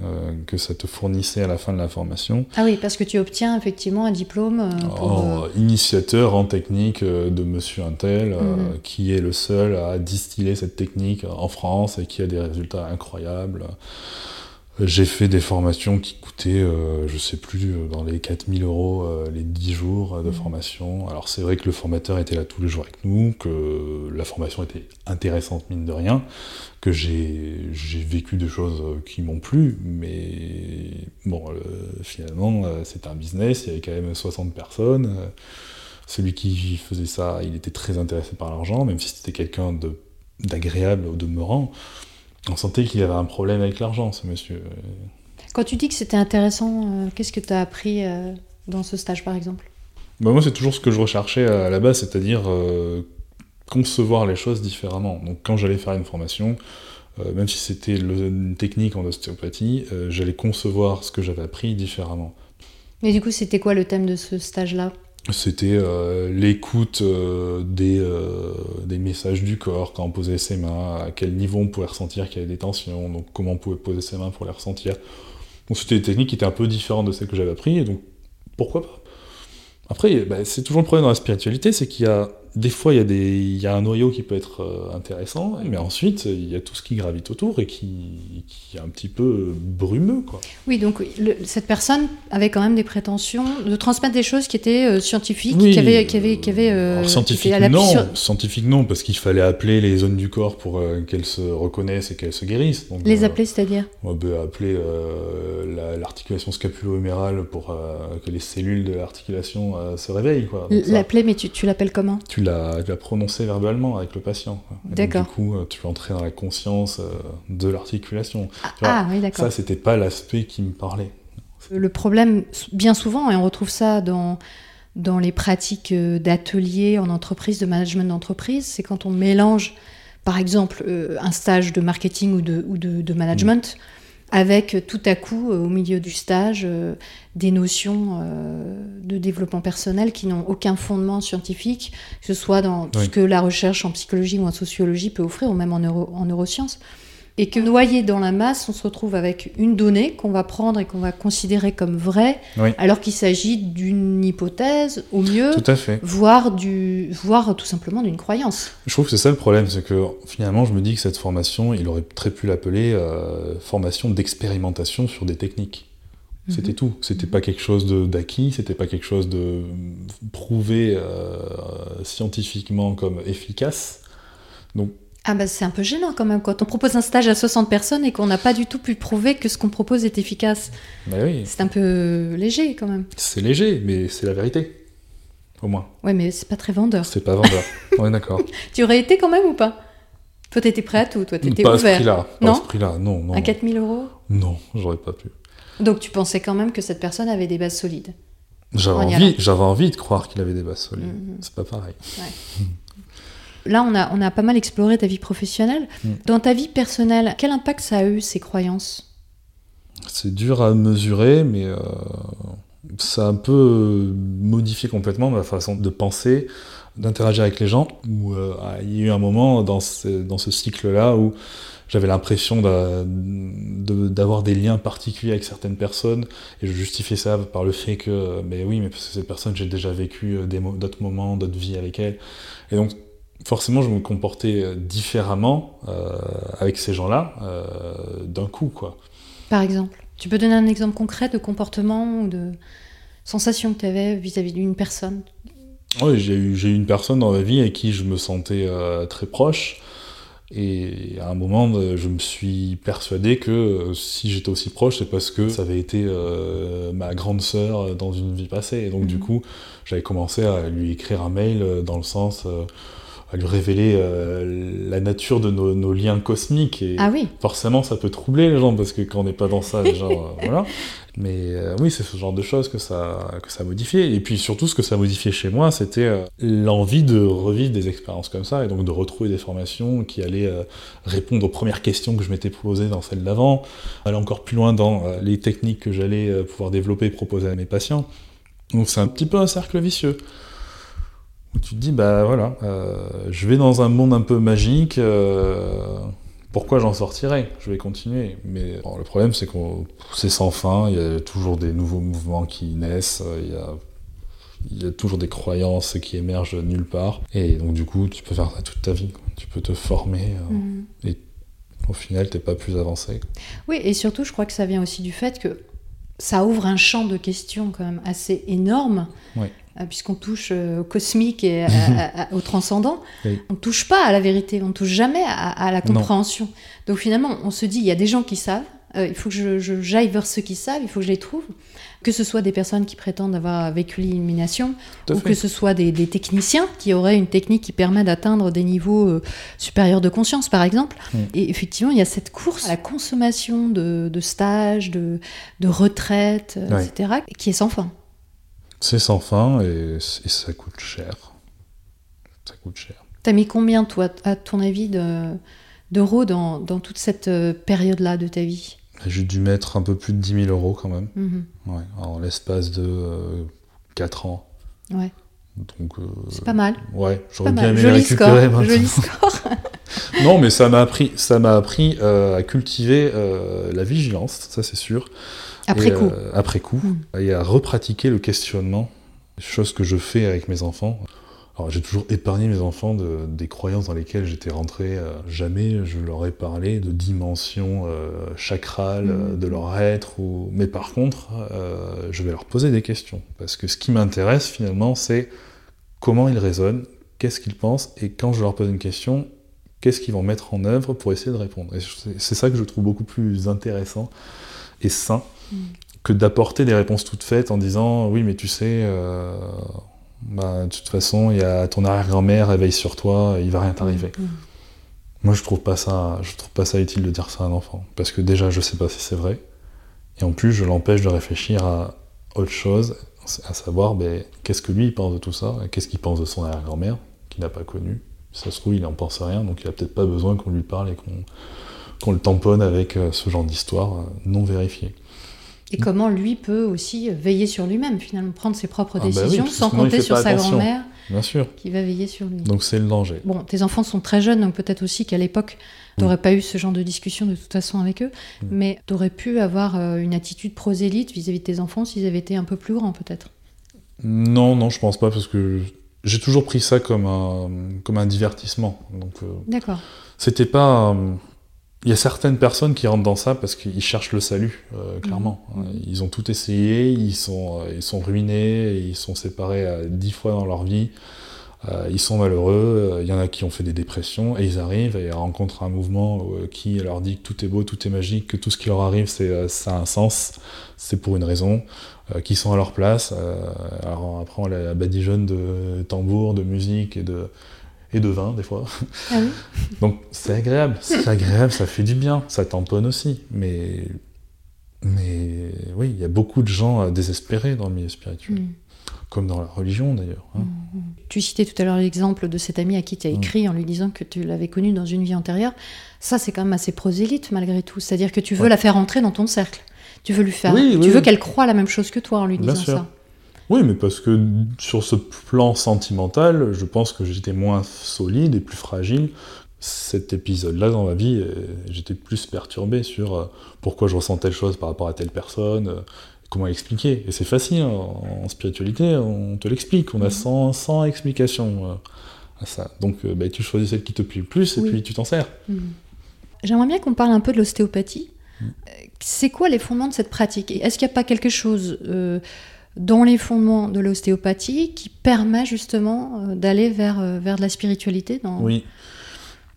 que ça te fournissait à la fin de la formation. Ah oui, parce que tu obtiens effectivement un diplôme pour... en euh, initiateur en technique de Monsieur Intel, Mhm. qui est le seul à distiller cette technique en France et qui a des résultats incroyables. J'ai fait des formations qui coûtaient, euh, je sais plus, euh, dans les 4000 euros euh, les 10 jours de Mhm. formation. Alors c'est vrai que le formateur était là tous les jours avec nous, que la formation était intéressante mine de rien, que j'ai vécu des choses qui m'ont plu, mais bon, euh, finalement c'était un business, il y avait quand même 60 personnes. celui qui faisait ça, il était très intéressé par l'argent, même si c'était quelqu'un d'agréable au demeurant. On sentait qu'il avait un problème avec l'argent, ce monsieur. Quand tu dis que c'était intéressant, euh, qu'est-ce que tu as appris euh, dans ce stage par exemple? Bah, moi, c'est toujours ce que je recherchais à la base, c'est-à-dire euh, concevoir les choses différemment. Donc, quand j'allais faire une formation, euh, même si c'était une technique en ostéopathie, euh, j'allais concevoir ce que j'avais appris différemment. Mais du coup, c'était quoi le thème de ce stage-là? C'était euh, l'écoute euh, des, euh, des messages du corps quand on posait ses mains, à quel niveau on pouvait ressentir qu'il y avait des tensions, donc comment on pouvait poser ses mains pour les ressentir. Donc c'était des techniques qui étaient un peu différentes de celles que j'avais apprises, et donc pourquoi pas? Après, bah, c'est toujours le problème dans la spiritualité, c'est qu'il y a des fois il y, a des, il y a un noyau qui peut être euh, intéressant, mais ensuite il y a tout ce qui gravite autour et qui, qui est un petit peu brumeux. Quoi. Oui, donc le- cette personne avait quand même des prétentions de transmettre des choses qui étaient euh, scientifiques, Oui, qui avaient, qui avaient, qui avaient, euh, alors, qui scientifique à l'appui non, sur- scientifique non, parce qu'il fallait appeler les zones du corps pour euh, qu'elles se reconnaissent et qu'elles se guérissent. Donc, les appeler, c'est-à-dire on peut appeler la- l'articulation scapulo-humérale pour que les cellules de l'articulation se réveillent. L'appeler, mais tu, tu l'appelles comment? tu l'as prononcé verbalement avec le patient. D'accord. Du coup, euh, tu entrais dans la conscience euh, de l'articulation. Ah, ah, oui, d'accord. Ça, c'était pas l'aspect qui me parlait. Le problème, bien souvent, et on retrouve ça dans, dans les pratiques euh, d'ateliers en entreprise, de management d'entreprise, c'est quand on mélange, par exemple, euh, un stage de marketing ou de, ou de, de management avec euh, tout à coup, euh, au milieu du stage, euh, des notions de développement personnel qui n'ont aucun fondement scientifique, que ce soit dans Oui. ce que la recherche en psychologie ou en sociologie peut offrir, ou même en, neuro- en neurosciences. Et que noyé dans la masse, on se retrouve avec une donnée qu'on va prendre et qu'on va considérer comme vraie, Oui. alors qu'il s'agit d'une hypothèse, au mieux, Tout à fait. voire, du, voire tout simplement d'une croyance. Je trouve que c'est ça le problème, c'est que finalement, je me dis que cette formation, il aurait très pu l'appeler euh, formation d'expérimentation sur des techniques. C'était Mhm. tout. C'était pas quelque chose d'acquis, c'était pas quelque chose de prouvé euh, scientifiquement comme efficace. Donc, Ah bah c'est un peu gênant quand même quand on propose un stage à 60 personnes et qu'on n'a pas du tout pu prouver que ce qu'on propose est efficace. bah oui, C'est un peu léger quand même. c'est léger, mais c'est la vérité. Au moins. Ouais mais c'est pas très vendeur. C'est pas vendeur. ouais, d'accord. <laughs> Tu aurais été quand même ou pas? Toi t'étais prêt à tout, toi t'étais Pas à ce ouvert? prix-là. Pas Non à ce prix-là, non, non. À 4000 euros? Non, j'aurais pas pu. Donc tu pensais quand même que cette personne avait des bases solides? J'avais envie, j'avais envie de croire qu'il avait des bases solides. Mhm. C'est pas pareil. <laughs> Là, on a, on a pas mal exploré ta vie professionnelle. Mm. Dans ta vie personnelle, quel impact ça a eu, ces croyances? C'est dur à mesurer, mais euh, ça a un peu euh, modifié complètement ma façon de penser, d'interagir avec les gens. Où euh, il y a eu un moment dans ce, dans ce cycle-là où j'avais l'impression de- d'avoir des liens particuliers avec certaines personnes, et je justifiais ça par le fait que, mais oui, mais parce que ces personnes, j'ai déjà vécu d'autres moments, d'autres vies avec elles. Et donc, forcément, je me comportais euh, différemment euh, avec ces gens-là euh, d'un coup, quoi. Par exemple Tu peux donner un exemple concret de comportement ou de sensation que tu avais vis-à-vis d'une personne? Oui, j'ai eu, j'ai eu une personne dans ma vie avec qui je me sentais euh, très proche. Et à un moment, je me suis persuadé que si j'étais aussi proche, c'est parce que ça avait été euh, ma grande sœur dans une vie passée. Et donc, du Mhm. coup, j'avais commencé à lui écrire un mail dans le sens euh, à lui révéler euh, la nature de nos, nos liens cosmiques. Et Ah oui, forcément, ça peut troubler les gens parce que quand on n'est pas dans ça, déjà, euh, <laughs> voilà. Mais euh, oui, c'est ce genre de choses que ça, que ça a modifié. Et puis surtout, ce que ça a modifié chez moi, c'était euh, l'envie de revivre des expériences comme ça et donc de retrouver des formations qui allaient répondre aux premières questions que je m'étais posées dans celles d'avant, aller encore plus loin dans les techniques que j'allais pouvoir développer et proposer à mes patients. Donc c'est un petit peu un cercle vicieux. Où tu te dis, bah voilà, euh, je vais dans un monde un peu magique. euh, pourquoi j'en sortirai Je vais continuer. Mais bon, le problème, c'est que c'est sans fin. Il y a toujours des nouveaux mouvements qui naissent. euh, Il y a, il y a toujours des croyances qui émergent nulle part. Et donc, du coup, tu peux faire ça toute ta vie. quoi. Tu peux te former. euh, Mhm. Au final, t'es pas plus avancé. Oui, et surtout, je crois que ça vient aussi du fait que ça ouvre un champ de questions quand même assez énorme, Ouais. Euh, puisqu'on touche euh, au cosmique et à- <laughs> à- à- au transcendant. Oui. On ne touche pas à la vérité, on ne touche jamais à, à la Non. compréhension. Donc finalement, on se dit, il y a des gens qui savent, euh, il faut que je- je- j'aille vers ceux qui savent, il faut que je les trouve. Que ce soit des personnes qui prétendent avoir vécu l'illumination, ou fait. que ce soit des, des techniciens qui auraient une technique qui permet d'atteindre des niveaux euh, supérieurs de conscience, par exemple. Et effectivement, il y a cette course à la consommation de, de stages, de, de retraites, etc., qui est sans fin. C'est sans fin et, et ça coûte cher. Ça coûte cher. T'as mis combien, toi, à ton avis, de- d'euros dans, dans toute cette euh, période-là de ta vie? J'ai dû mettre un peu plus de 10 000 euros quand même. Mhm. Ouais, en l'espace de 4 ans. Ouais, Donc, euh, c'est pas mal. Ouais, j'aurais bien aimé Joli récupérer score. maintenant. Joli <laughs> score. Non, mais ça m'a appris, ça m'a appris euh, à cultiver euh, la vigilance, ça c'est sûr. Après Et, coup. euh, après coup. Mm. Et à repratiquer le questionnement, chose que je fais avec mes enfants. Alors j'ai toujours épargné mes enfants de, des croyances dans lesquelles j'étais rentré. euh, jamais je leur ai parlé de dimension euh, chakrale euh, Mm. de leur être. Ou... Mais par contre, euh, je vais leur poser des questions. Parce que ce qui m'intéresse finalement, c'est comment ils raisonnent, qu'est-ce qu'ils pensent, et quand je leur pose une question, qu'est-ce qu'ils vont mettre en œuvre pour essayer de répondre. Et c'est ça que je trouve beaucoup plus intéressant et sain Mm. que d'apporter des réponses toutes faites en disant oui mais tu sais euh, bah, de toute façon il y a ton arrière-grand-mère elle veille sur toi il va rien t'arriver. Mhm. moi je trouve pas ça je trouve pas ça utile de dire ça à un enfant. Parce que déjà je sais pas si c'est vrai. Et en plus je l'empêche de réfléchir à autre chose à savoir ben, qu'est-ce que lui il pense de tout ça et qu'est-ce qu'il pense de son arrière-grand-mère qu'il n'a pas connu. Si ça se trouve il en pense rien donc il a peut-être pas besoin qu'on lui parle et qu'on qu'on le tamponne avec euh, ce genre d'histoire euh, non vérifiée Et comment lui peut aussi veiller sur lui-même, finalement, prendre ses propres Ah bah décisions sans compter sur sa grand-mère bien sûr qui va veiller sur lui. donc c'est le danger Bon, tes enfants sont très jeunes, donc peut-être aussi qu'à l'époque, tu n'aurais pas eu ce genre de discussion de toute façon avec eux, Mm. mais tu aurais pu avoir euh, une attitude prosélyte vis-à-vis de tes enfants s'ils avaient été un peu plus grands, peut-être. Non, non, je pense pas, parce que j'ai toujours pris ça comme un, comme un divertissement. Donc, euh, D'accord. c'était pas. euh, Il y a certaines personnes qui rentrent dans ça parce qu'ils cherchent le salut, euh, clairement. Mhm. Ils ont tout essayé, ils sont, euh, ils sont ruinés, ils sont séparés euh, dix fois dans leur vie, euh, ils sont malheureux, il y en a qui ont fait des dépressions, et ils arrivent et rencontrent un mouvement qui leur dit que tout est beau, tout est magique, que tout ce qui leur arrive, c'est, ça a un sens, c'est pour une raison, euh, qui sont à leur place. alors après, on la badigeonne de tambour, de musique et de, et de vin, des fois. Ah oui <laughs> Donc c'est agréable, c'est agréable, ça fait du bien, ça tamponne aussi. Mais, mais oui, il y a beaucoup de gens euh, désespérés dans le milieu spirituel, Mm. comme dans la religion d'ailleurs. hein. Tu citais tout à l'heure l'exemple de cet ami à qui tu as Mm. écrit en lui disant que tu l'avais connu dans une vie antérieure. Ça, c'est quand même assez prosélyte malgré tout. C'est-à-dire que tu veux Ouais. la faire entrer dans ton cercle. Tu veux lui faire. Oui, tu oui, veux qu'elle croie la même chose que toi en lui Bien disant sûr. ça. Oui, mais parce que sur ce plan sentimental, je pense que j'étais moins solide et plus fragile. Cet épisode-là dans ma vie, euh, j'étais plus perturbé sur euh, pourquoi je ressens telle chose par rapport à telle personne, euh, comment expliquer. Et c'est facile, hein, en spiritualité, on te l'explique, on a Mhm. 100, 100 explications à ça. Donc bah, tu choisis celle qui te plaît le plus et Oui. puis tu t'en sers. Mm. J'aimerais bien qu'on parle un peu de l'ostéopathie. C'est quoi les fondements de cette pratique? Est-ce qu'il n'y a pas quelque chose euh, dans les fondements de l'ostéopathie qui permet justement euh, d'aller vers, euh, vers de la spiritualité. Oui.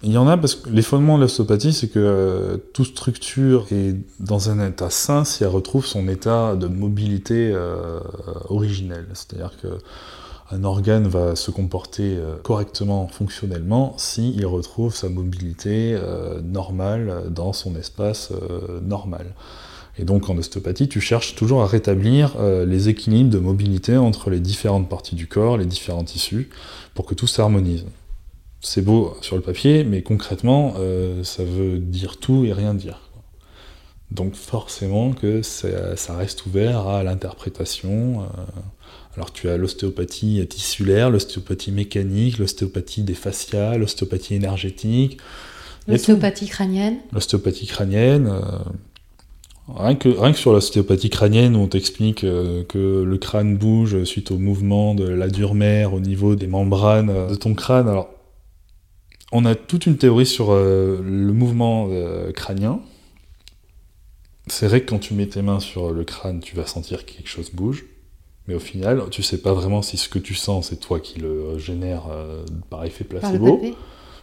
Il y en a parce que les fondements de l'ostéopathie, c'est que euh, toute structure est dans un état sain si elle retrouve son état de mobilité euh, originel. C'est-à-dire que un organe va se comporter correctement, fonctionnellement, s'il retrouve sa mobilité normale dans son espace normal. Et donc en ostéopathie, tu cherches toujours à rétablir euh, les équilibres de mobilité entre les différentes parties du corps, les différents tissus, pour que tout s'harmonise. C'est beau sur le papier, mais concrètement, euh, ça veut dire tout et rien dire. Donc forcément que ça, ça reste ouvert à l'interprétation. euh. alors tu as l'ostéopathie tissulaire, l'ostéopathie mécanique, l'ostéopathie des fascias, l'ostéopathie énergétique. L'ostéopathie crânienne l'ostéopathie crânienne. Rien que, rien que sur l'ostéopathie crânienne, où on t'explique euh, que le crâne bouge suite au mouvement de la dure-mère au niveau des membranes euh, de ton crâne. Alors, on a toute une théorie sur euh, le mouvement crânien. C'est vrai que quand tu mets tes mains sur le crâne, tu vas sentir que quelque chose bouge. Mais au final, tu sais pas vraiment si ce que tu sens, c'est toi qui le génère par effet par le placebo palpé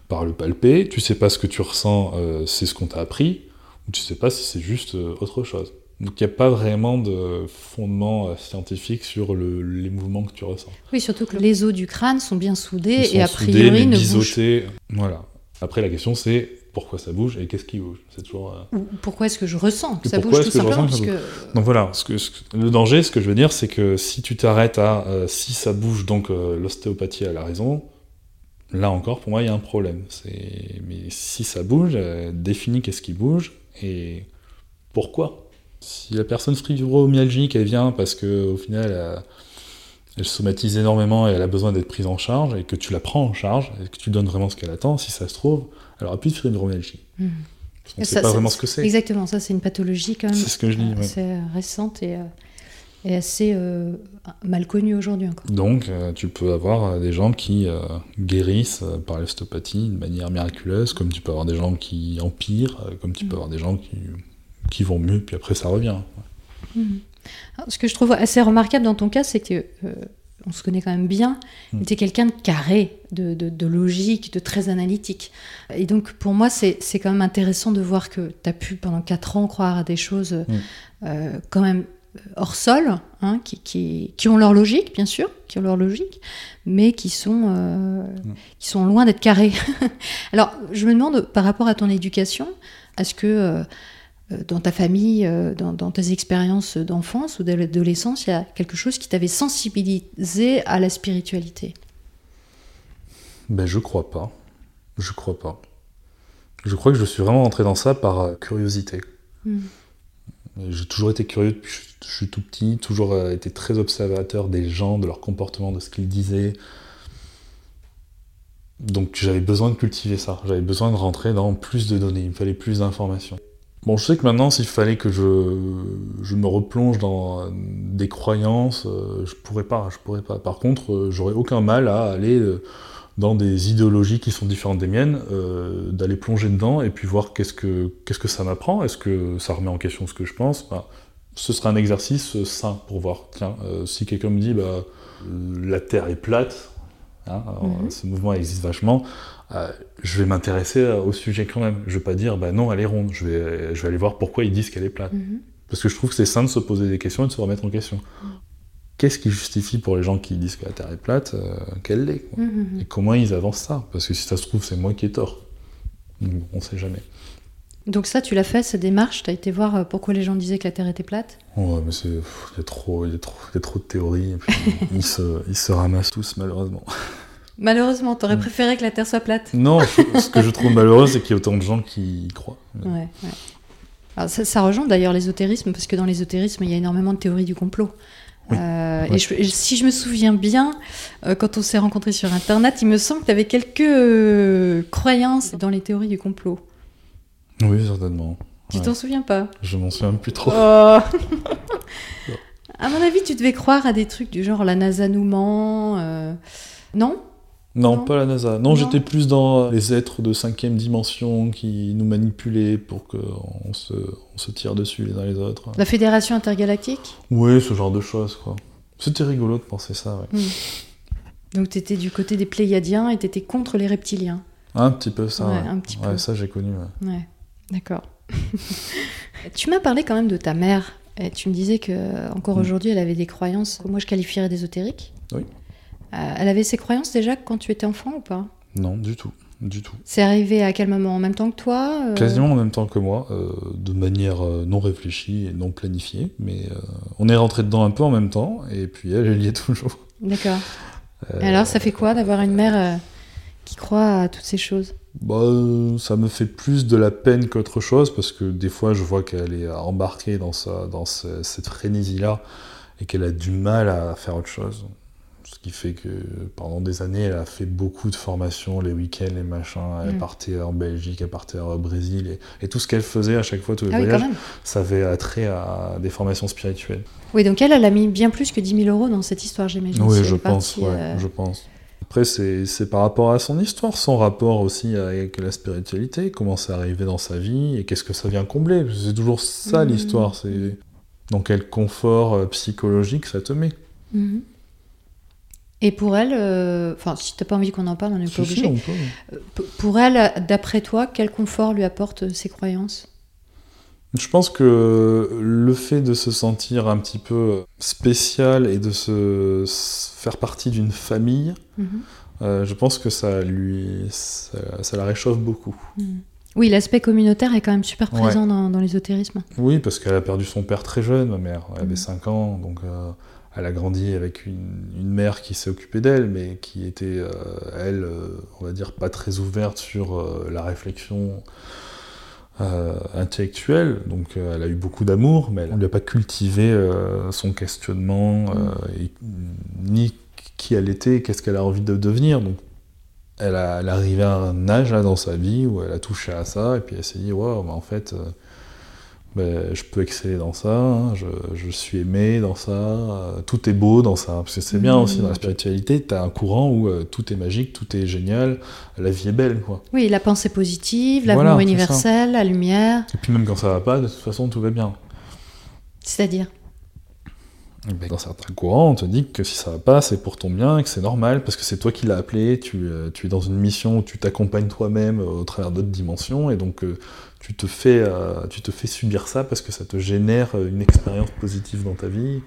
par le palper, tu sais pas ce que tu ressens, c'est ce qu'on t'a appris, ou tu sais pas si c'est juste euh, autre chose. Donc il n'y a pas vraiment de fondement euh, scientifique sur le- les mouvements que tu ressens. Oui, surtout que les os du crâne sont bien soudés Ils sont et a soudés, priori ne bougent biseautés. Voilà. Après la question c'est pourquoi ça bouge et qu'est-ce qui bouge? C'est toujours. euh, Ou Pourquoi est-ce que je ressens que ça bouge tout simplement parce que Donc voilà, ce que, ce que- le danger, ce que je veux dire, c'est que si tu t'arrêtes à euh, si ça bouge, donc euh, l'ostéopathie a la raison, là encore, pour moi, il y a un problème. Mais si ça bouge, définis qu'est-ce qui bouge et pourquoi? Si la personne fibromyalgique, elle vient parce que au final, elle, elle somatise énormément et elle a besoin d'être prise en charge et que tu la prends en charge et que tu donnes vraiment ce qu'elle attend, si ça se trouve, elle aura plus de fibromyalgie. Parce qu'on ne sait pas c'est- vraiment ce que c'est. Exactement, ça c'est une pathologie quand même C'est ce que je dis. ouais. euh, récente et, euh, et assez euh, mal connue aujourd'hui encore. Donc, euh, tu peux avoir euh, des gens qui euh, guérissent par l'ostéopathie de manière miraculeuse, comme tu peux avoir des gens qui empirent, comme tu peux Mm. avoir des gens qui, qui vont mieux, puis après ça revient. Alors, ce que je trouve assez remarquable dans ton cas, c'est que on se connaît quand même bien. Mm. Tu es quelqu'un de carré, de, de- de logique, de très analytique. Et donc pour moi, c'est quand même intéressant de voir que tu as pu pendant 4 ans croire à des choses Mm. euh, quand même hors sol, hein, qui, qui- qui ont leur logique, bien sûr, qui ont leur logique, mais qui sont, euh, qui sont loin d'être carrés. <laughs> Alors, je me demande, par rapport à ton éducation, est-ce que euh, euh, dans ta famille, dans, dans tes expériences d'enfance ou d'adolescence, il y a quelque chose qui t'avait sensibilisé à la spiritualité? Ben, je crois pas. Je crois pas. Je crois que je suis vraiment entré dans ça par curiosité. Mm. Et J'ai toujours été curieux depuis que je suis tout petit, toujours euh, été très observateur des gens, de leur comportement, de ce qu'ils disaient. Donc j'avais besoin de cultiver ça, j'avais besoin de rentrer dans plus de données, il me fallait plus d'informations. Bon, je sais que maintenant, s'il fallait que je, je me replonge dans euh, des croyances, euh, je pourrais pas, je pourrais pas. Par contre, euh, j'aurais aucun mal à aller euh, dans des idéologies qui sont différentes des miennes, euh, d'aller plonger dedans et puis voir qu'est-ce que, qu'est-ce que ça m'apprend, est-ce que ça remet en question ce que je pense? Bah, ce sera un exercice sain pour voir. Tiens, euh, si quelqu'un me dit bah, euh, la Terre est plate, hein, alors, Mhm. ce mouvement existe vachement, euh, je vais m'intéresser au sujet quand même. Je vais pas dire bah non, elle est ronde. Je vais, je vais aller voir pourquoi ils disent qu'elle est plate. Mhm. Parce que je trouve que c'est sain de se poser des questions et de se remettre en question. Qu'est-ce qui justifie pour les gens qui disent que la Terre est plate euh, qu'elle l'est quoi Mhm. Et comment ils avancent ça? Parce que si ça se trouve, c'est moi qui ai tort. Donc, on sait jamais. Donc ça, tu l'as fait, cette démarche? Tu as été voir euh, pourquoi les gens disaient que la Terre était plate? Ouais, mais c'est. Il y, a trop, y a trop, y a trop de théories, et puis <laughs> ils, se, ils se ramassent tous, malheureusement. Malheureusement, t'aurais Mm. préféré que la Terre soit plate Non, ce que je trouve malheureux, c'est qu'il y a autant de gens qui y croient. Ouais, ouais. Alors ça, ça rejoint d'ailleurs l'ésotérisme, parce que dans l'ésotérisme, il y a énormément de théories du complot. Oui. Euh, Ouais. Et je- et si je me souviens bien, euh, quand on s'est rencontrés sur Internet, il me semble que tu avais quelques euh, croyances dans les théories du complot. Oui, certainement. Tu Ouais. t'en souviens pas? Je m'en souviens plus trop. Oh. <laughs> À mon avis, tu devais croire à des trucs du genre la NASA nous ment. Non? Non, Non. pas la NASA. Non, Non. j'étais plus dans les êtres de cinquième dimension qui nous manipulaient pour qu'on se, on se tire dessus les uns les autres. La Fédération intergalactique? Oui, ce genre de choses, quoi. C'était rigolo de penser ça, ouais. Donc t'étais du côté des Pléiadiens et t'étais contre les reptiliens. Un petit peu ça, Ouais, ouais. un petit Ouais, peu. ça j'ai connu, ouais. Ouais, d'accord. <laughs> tu m'as parlé quand même de ta mère. Et tu me disais que encore Mm. aujourd'hui, elle avait des croyances que moi je qualifierais d'ésotériques. Oui. Euh, elle avait ces croyances déjà quand tu étais enfant ou pas? Non, du tout. Du tout. C'est arrivé à quel moment? En même temps que toi euh, Quasiment en même temps que moi, euh, de manière non réfléchie et non planifiée, mais on est rentré dedans un peu en même temps, et puis elle, elle y est toujours. D'accord. <laughs> Et alors, ça fait quoi d'avoir une mère qui croit à toutes ces choses? Bah, ça me fait plus de la peine qu'autre chose parce que des fois je vois qu'elle est embarquée dans, sa, dans ce- cette frénésie-là et qu'elle a du mal à faire autre chose. Ce qui fait que pendant des années, elle a fait beaucoup de formations, les week-ends, les machins. Elle Mm. partait en Belgique, elle partait au Brésil et, et tout ce qu'elle faisait à chaque fois, tous les Ah voyages, ça avait attrait à des formations spirituelles. Oui, donc elle, elle a mis bien plus que 10 000 euros dans cette histoire, j'imagine. Oui, je pense, ouais, euh, je pense. Après, c'est par rapport à son histoire, son rapport aussi avec la spiritualité, comment c'est arrivé dans sa vie et qu'est-ce que ça vient combler. C'est toujours ça Mhm. l'histoire, c'est dans quel confort euh, psychologique ça te met. mhm. Et pour elle, euh, enfin, si t'as pas envie qu'on en parle, on n'est pas si, obligé. Euh, Pour elle, d'après toi, quel confort lui apportent euh, ces croyances? Je pense que le fait de se sentir un petit peu spécial et de se faire partie d'une famille, Mhm. euh, je pense que ça lui, ça, ça la réchauffe beaucoup. Mhm. Oui, l'aspect communautaire est quand même super Ouais. présent dans, dans l'ésotérisme. Oui, parce qu'elle a perdu son père très jeune, ma mère. Elle avait Mhm. 5 ans, donc euh, elle a grandi avec une, une mère qui s'est occupée d'elle, mais qui était, euh, elle, euh, on va dire, pas très ouverte sur euh, la réflexion intellectuelle. Donc elle a eu beaucoup d'amour, mais elle ne lui a pas cultivé son questionnement, et- ni qui elle était, qu'est-ce qu'elle a envie de devenir. Donc elle, a, elle est arrivée à un âge là, dans sa vie où elle a touché à ça, et puis elle s'est dit, waouh, mais en fait, ben, je peux exceller dans ça, hein, je, je suis aimé dans ça, euh, tout est beau dans ça. Parce que c'est bien aussi dans la spiritualité, tu as un courant où euh, tout est magique, tout est génial, la vie est belle, quoi. Oui, la pensée positive, l'amour Voilà, universel, la lumière, Et puis même quand ça va pas, de toute façon, tout va bien. c'est-à-dire? Ben, dans certains courants, on te dit que si ça va pas, c'est pour ton bien et que c'est normal, parce que c'est toi qui l'as appelé, tu, euh, tu es dans une mission où tu t'accompagnes toi-même au travers d'autres dimensions, et donc tu, te fais, euh, tu te fais subir ça parce que ça te génère euh, une expérience positive dans ta vie,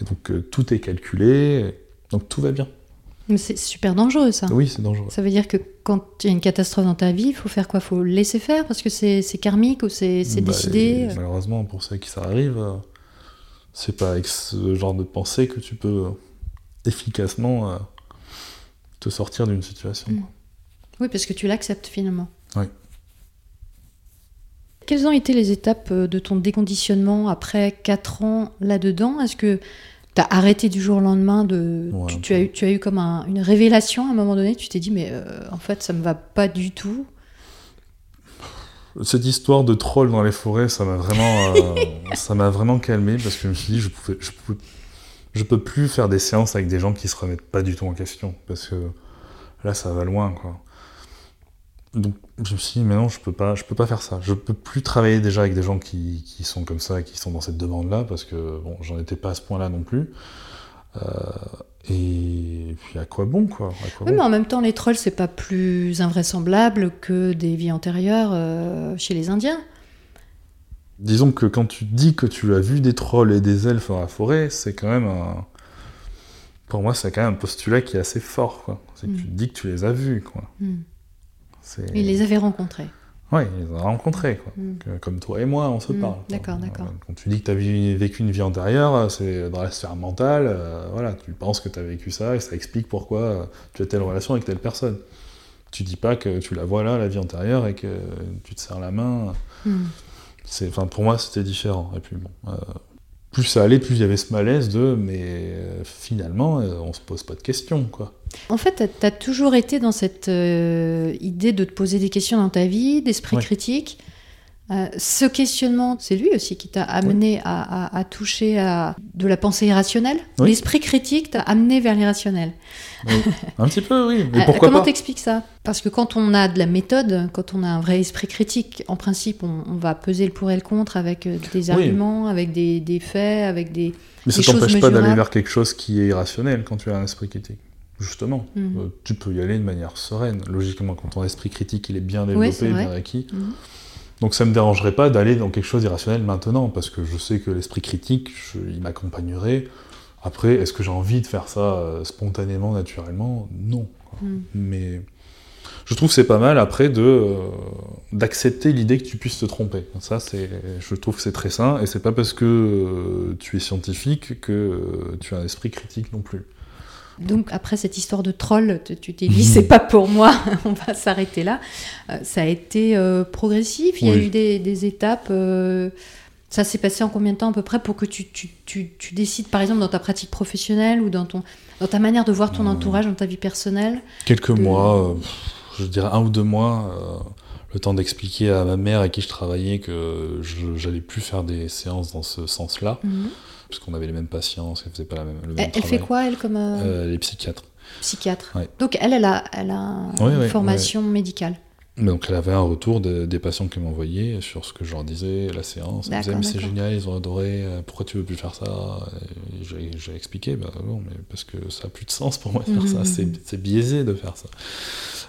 et donc euh, tout est calculé, donc tout va bien. Mais c'est super dangereux, ça. Oui, c'est dangereux. Ça veut dire que quand il y a une catastrophe dans ta vie, il faut faire quoi? Il faut laisser faire parce que c'est c'est karmique ou c'est c'est Bah, décidé? Malheureusement, pour ceux qui ça arrive, c'est pas avec ce genre de pensée que tu peux efficacement te sortir d'une situation. Oui, parce que tu l'acceptes finalement. Oui. Quelles ont été les étapes euh, de ton déconditionnement après 4 ans là-dedans? Est-ce que tu as arrêté du jour au lendemain de... Ouais, tu, as eu, tu as eu comme un- une révélation à un moment donné? Tu t'es dit, mais euh, en fait, ça me va pas du tout. Cette histoire de troll dans les forêts, ça m'a vraiment, euh, <laughs> ça m'a vraiment calmé parce que je me suis dit, je pouvais, je pouvais- je peux plus faire des séances avec des gens qui se remettent pas du tout en question parce que là, ça va loin, quoi. Donc, je me suis dit, mais non, je peux pas, je peux pas faire ça. Je peux plus travailler déjà avec des gens qui, qui sont comme ça, qui sont dans cette demande-là parce que bon, j'en étais pas à ce point-là non plus. Euh, et puis à quoi bon, quoi? À quoi Oui, bon? mais en même temps, les trolls, c'est pas plus invraisemblable que des vies antérieures euh, chez les Indiens. Disons que quand tu dis que tu as vu des trolls et des elfes dans la forêt, c'est quand même un... Pour moi, c'est quand même un postulat qui est assez fort, quoi. C'est que Mm. tu te dis que tu les as vus, quoi. Hmm. Il les avait rencontrés. Ouais, il les a rencontrés, quoi. Hmm. Que- comme toi et moi, on se Mm, parle. d'accord, d'accord. Euh, Quand tu dis que tu as vécu une vie antérieure, c'est dans la sphère mentale, euh, voilà, tu penses que tu as vécu ça et ça explique pourquoi euh, tu as telle relation avec telle personne. Tu dis pas que tu la vois là, la vie antérieure, et que tu te serres la main. Hmm. C'est, enfin, pour moi, c'était différent. Et puis bon, euh, plus ça allait, plus il y avait ce malaise de, mais euh, finalement, euh, on se pose pas de questions, quoi. En fait, tu as toujours été dans cette euh, idée de te poser des questions dans ta vie, d'esprit Ouais. critique. Euh, ce questionnement, c'est lui aussi qui t'a amené à, à- à toucher à de la pensée irrationnelle. Oui. L'esprit critique t'a amené vers l'irrationnel. <laughs> Un petit peu, oui. Mais Euh, pourquoi Comment t'expliques ça? Parce que quand on a de la méthode, quand on a un vrai esprit critique, en principe, on, on va peser le pour et le contre avec des arguments, avec des, des faits, avec des. Mais ça t'empêche pas d'aller vers quelque chose qui est irrationnel quand tu as un esprit critique. Justement, Mhm. Euh, tu peux y aller de manière sereine. Logiquement, quand ton esprit critique il est bien développé, bien acquis. Mhm. Donc ça me dérangerait pas d'aller dans quelque chose d'irrationnel maintenant, parce que je sais que l'esprit critique, je- il m'accompagnerait. Après, est-ce que j'ai envie de faire ça euh, spontanément, naturellement? Non. Mhm. Mais je trouve que c'est pas mal après de euh, d'accepter l'idée que tu puisses te tromper. Ça, c'est, je trouve que c'est très sain, et c'est pas parce que tu es scientifique que tu as un esprit critique non plus. Donc après cette histoire de troll, tu t'es dit c'est pas pour moi, <laughs> on va s'arrêter là. Euh, ça a été euh, progressif, il y a eu des, des étapes. euh, ça s'est passé en combien de temps à peu près pour que tu, tu, tu, tu décides par exemple dans ta pratique professionnelle ou dans, ton, dans ta manière de voir ton entourage, dans ta vie personnelle Quelques De- mois, je dirais un ou deux mois, le temps d'expliquer à ma mère à qui je travaillais que j'allais plus faire des séances dans ce sens-là, Mhm. Parce qu'on avait les mêmes patients, elle faisait pas la même, le même Elle, elle fait quoi elle comme euh, Euh, Les psychiatres. psychiatre ouais. Donc elle, elle a, elle a Ouais, une ouais, formation médicale. Donc elle avait un retour de- des patients qui m'envoyaient sur ce que je leur disais, la séance. Elle me D'accord, mais c'est génial, ils ont adoré, euh, pourquoi tu veux plus faire ça? J'ai expliqué, bah non, mais parce que ça a plus de sens pour moi de faire ça, mhm. c'est c'est biaisé de faire ça.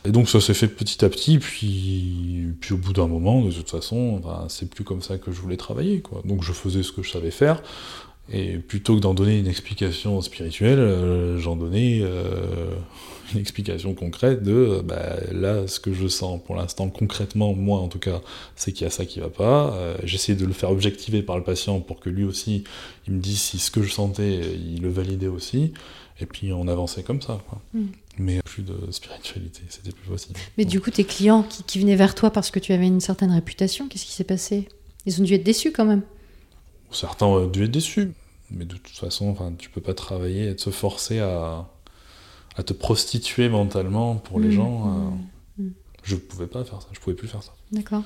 Et donc ça s'est fait petit à petit, puis, puis au bout d'un moment, de toute façon, bah, c'est plus comme ça que je voulais travailler. Quoi. Donc je faisais ce que je savais faire, et plutôt que d'en donner une explication spirituelle, euh, j'en donnais euh, <laughs> une explication concrète de euh, bah, là, ce que je sens pour l'instant, concrètement, moi en tout cas, c'est qu'il y a ça qui va pas. J'essayais de le faire objectiver par le patient pour que lui aussi, il me dise si ce que je sentais, il le validait aussi. Et puis on avançait comme ça. Quoi. Mm. Mais plus de spiritualité, c'était plus possible. Mais du coup, tes clients qui, qui venaient vers toi parce que tu avais une certaine réputation, qu'est-ce qui s'est passé? Ils ont dû être déçus quand même. Certains ont dû être déçus, mais de toute façon, enfin, tu peux pas travailler et te forcer à, à te prostituer mentalement pour les Mm, gens. mm, euh, mm. Je pouvais pas faire ça, je pouvais plus faire ça. D'accord.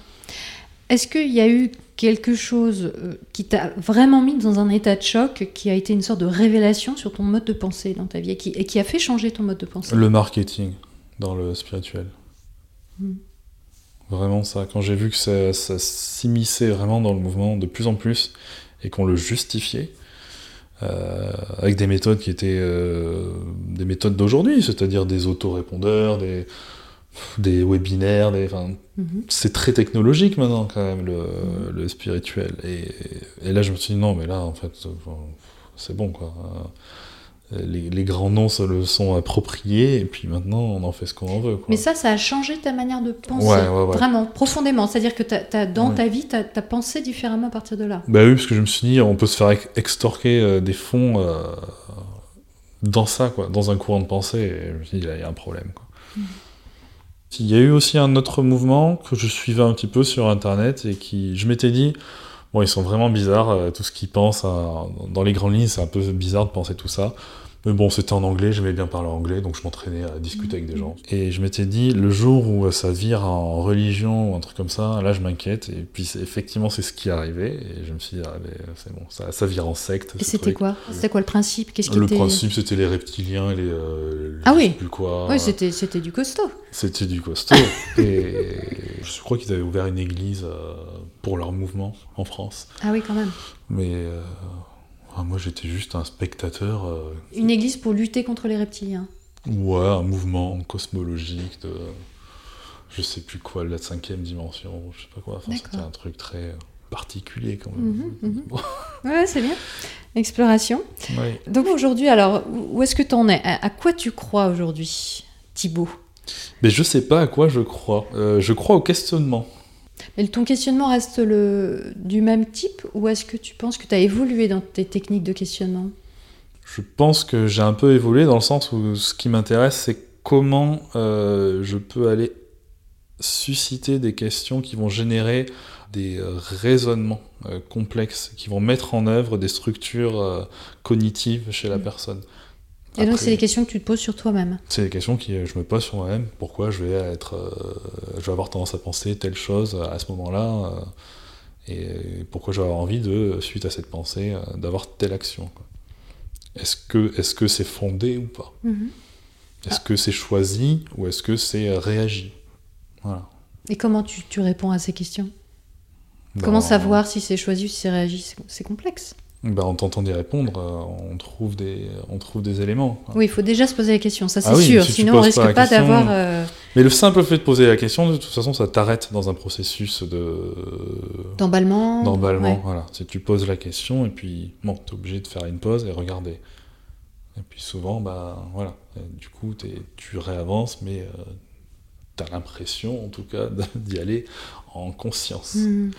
Est-ce qu'il y a eu quelque chose euh, qui t'a vraiment mis dans un état de choc, qui a été une sorte de révélation sur ton mode de pensée dans ta vie et qui, et qui a fait changer ton mode de pensée? Le marketing dans le spirituel. Mm. Vraiment ça, quand j'ai vu que ça, ça s'immisçait vraiment dans le mouvement de plus en plus et qu'on le justifiait, euh, avec des méthodes qui étaient euh, des méthodes d'aujourd'hui, c'est-à-dire des autorépondeurs, des, des webinaires, des, Mhm. c'est très technologique maintenant quand même le, le spirituel. Et, et là je me suis dit non mais là en fait c'est bon quoi. Les, les grands noms se le sont appropriés et puis maintenant on en fait ce qu'on en veut. Quoi. Mais ça, ça a changé ta manière de penser, Ouais, ouais, ouais. vraiment, profondément. C'est-à-dire que dans ta vie, tu as, pensé différemment à partir de là. Bah oui, parce que je me suis dit, on peut se faire ex- extorquer euh, des fonds euh, dans ça, quoi, dans un courant de pensée. Et je me suis dit, là, il y a un problème. Quoi. Il y a eu aussi un autre mouvement que je suivais un petit peu sur Internet et qui, je m'étais dit, bon, ils sont vraiment bizarres, euh, tout ce qu'ils pensent. hein, dans les grandes lignes, c'est un peu bizarre de penser tout ça. Mais bon, c'était en anglais, j'aimais bien parler anglais, donc je m'entraînais à discuter avec des gens. Et je m'étais dit, le jour où ça vire en religion ou un truc comme ça, là je m'inquiète. Et puis effectivement, c'est ce qui est arrivé. Et je me suis dit, ah, c'est bon, ça, ça vire en secte. Et c'était quoi C'était quoi le principe? Qu'est-ce qui Le était- principe, c'était les reptiliens et les. euh, Ah je oui. plus quoi. Oui, c'était c'était du costaud. C'était du costaud. <laughs> et je crois qu'ils avaient ouvert une église euh, pour leur mouvement en France. Ah oui, quand même. Mais euh, ah, moi, j'étais juste un spectateur. euh, Une église pour lutter contre les reptiliens. Ouais, un mouvement cosmologique de. Je sais plus quoi, la cinquième dimension, je sais pas quoi. Enfin, c'était un truc très euh, particulier quand même. Mhm, mhm. <laughs> Ouais, c'est bien. Exploration. Donc aujourd'hui, alors, où est-ce que tu en es? À, à quoi tu crois aujourd'hui, Thibaut? Mais je sais pas à quoi je crois. Euh, je crois au questionnement. Et ton questionnement reste le, du même type ou est-ce que tu penses que tu as évolué dans tes techniques de questionnement? Je pense que j'ai un peu évolué dans le sens où ce qui m'intéresse, c'est comment euh, je peux aller susciter des questions qui vont générer des euh, raisonnements euh, complexes, qui vont mettre en œuvre des structures euh, cognitives chez la Mm. personne. Et donc, c'est les questions que tu te poses sur toi-même. C'est des questions que je me pose sur moi-même. Pourquoi je vais être, euh, je vais avoir tendance à penser telle chose à ce moment-là, euh, et pourquoi je vais avoir envie de, suite à cette pensée, euh, d'avoir telle action. Est-ce que, est-ce que c'est fondé ou pas? Est-ce que c'est choisi ou est-ce que c'est euh, réagi? Voilà. Et comment tu, tu réponds à ces questions? Ben, Comment savoir si c'est choisi ou si c'est réagi? C'est- C'est complexe. Ben, En tentant d'y répondre, euh, on trouve des, on trouve des éléments. quoi. Oui, il faut déjà se poser la question, ça c'est Ah oui, sûr. si Sinon, on risque pas d'avoir. euh, Mais le simple fait de poser la question, de toute façon, ça t'arrête dans un processus de d'emballement. d'emballement. Ouais. Voilà. Si tu poses la question et puis bon, t'es obligé de faire une pause et regarder. Et puis souvent, bah voilà, Et du coup, tu réavances, mais euh, t'as l'impression, en tout cas, <laughs> d'y aller en conscience Mhm.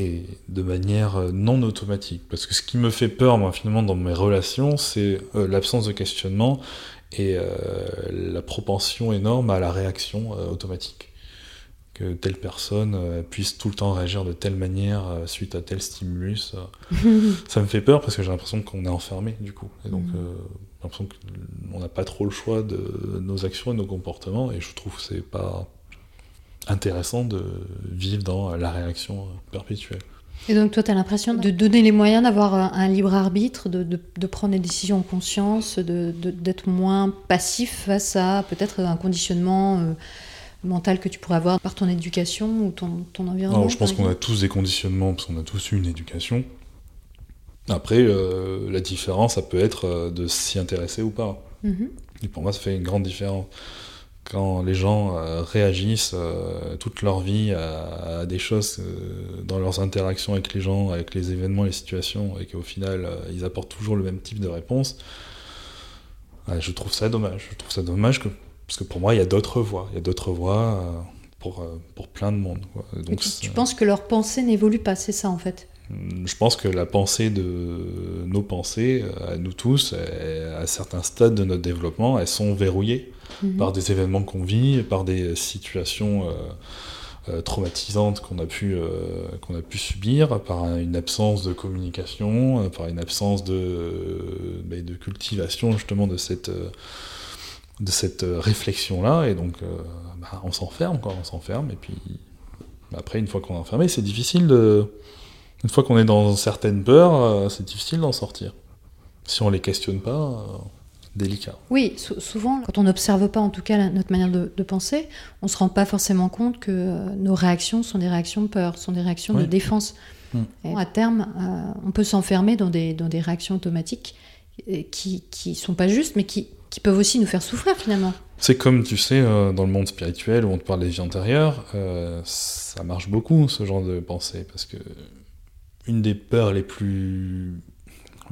Et de manière euh, non automatique. Parce que ce qui me fait peur, moi, finalement, dans mes relations, c'est euh, l'absence de questionnement et euh, la propension énorme à la réaction euh, automatique. Que telle personne puisse tout le temps réagir de telle manière suite à tel stimulus. <laughs> ça me fait peur parce que j'ai l'impression qu'on est enfermé, du coup. Et donc, euh, j'ai l'impression qu'on n'a pas trop le choix de nos actions et nos comportements. Et je trouve que c'est pas intéressant de vivre dans la réaction euh, perpétuelle. Et donc, toi, tu as l'impression de donner les moyens d'avoir un, un libre arbitre, de, de- de prendre des décisions en conscience, d'être moins passif face à peut-être un conditionnement euh, mental que tu pourrais avoir par ton éducation ou ton, ton environnement. Alors, je pense qu'on a tous des conditionnements, parce qu'on a tous eu une éducation. Après, euh, la différence, ça peut être euh, de s'y intéresser ou pas. Mhm. Et pour moi, ça fait une grande différence. Quand les gens euh, réagissent euh, toute leur vie à, à des choses euh, dans leurs interactions avec les gens, avec les événements, les situations, et qu'au final, ils apportent toujours le même type de réponse, je trouve ça dommage. Je trouve ça dommage que, parce que pour moi, il y a d'autres voies. Il y a d'autres voies pour, pour plein de monde. quoi. Donc, tu, penses que leur pensée n'évolue pas, c'est ça en fait? Je pense que la pensée de nos pensées, à nous tous, à certains stades de notre développement, elles sont verrouillées Mhm. par des événements qu'on vit, par des situations euh, euh, traumatisantes qu'on a, pu, euh, qu'on a pu subir, par un- une absence de communication, par une absence de, de cultivation justement de cette, de cette réflexion-là. Et donc, bah, on s'enferme, quoi, on s'enferme. Et puis, après, une fois qu'on est enfermé, c'est difficile. Une fois qu'on est dans certaines peurs, c'est difficile d'en sortir. Si on les questionne pas, délicat. Oui, sou- souvent, quand on n'observe pas en tout cas la- notre manière de, de penser, on se rend pas forcément compte que euh, nos réactions sont des réactions de peur, sont des réactions de défense. Mm. Et à terme, euh, on peut s'enfermer dans des, dans des réactions automatiques euh, qui qui sont pas justes, mais qui, qui peuvent aussi nous faire souffrir finalement. C'est comme, tu sais, euh, dans le monde spirituel où on te parle des vies antérieures, euh, ça marche beaucoup ce genre de pensée, parce que une des peurs les plus,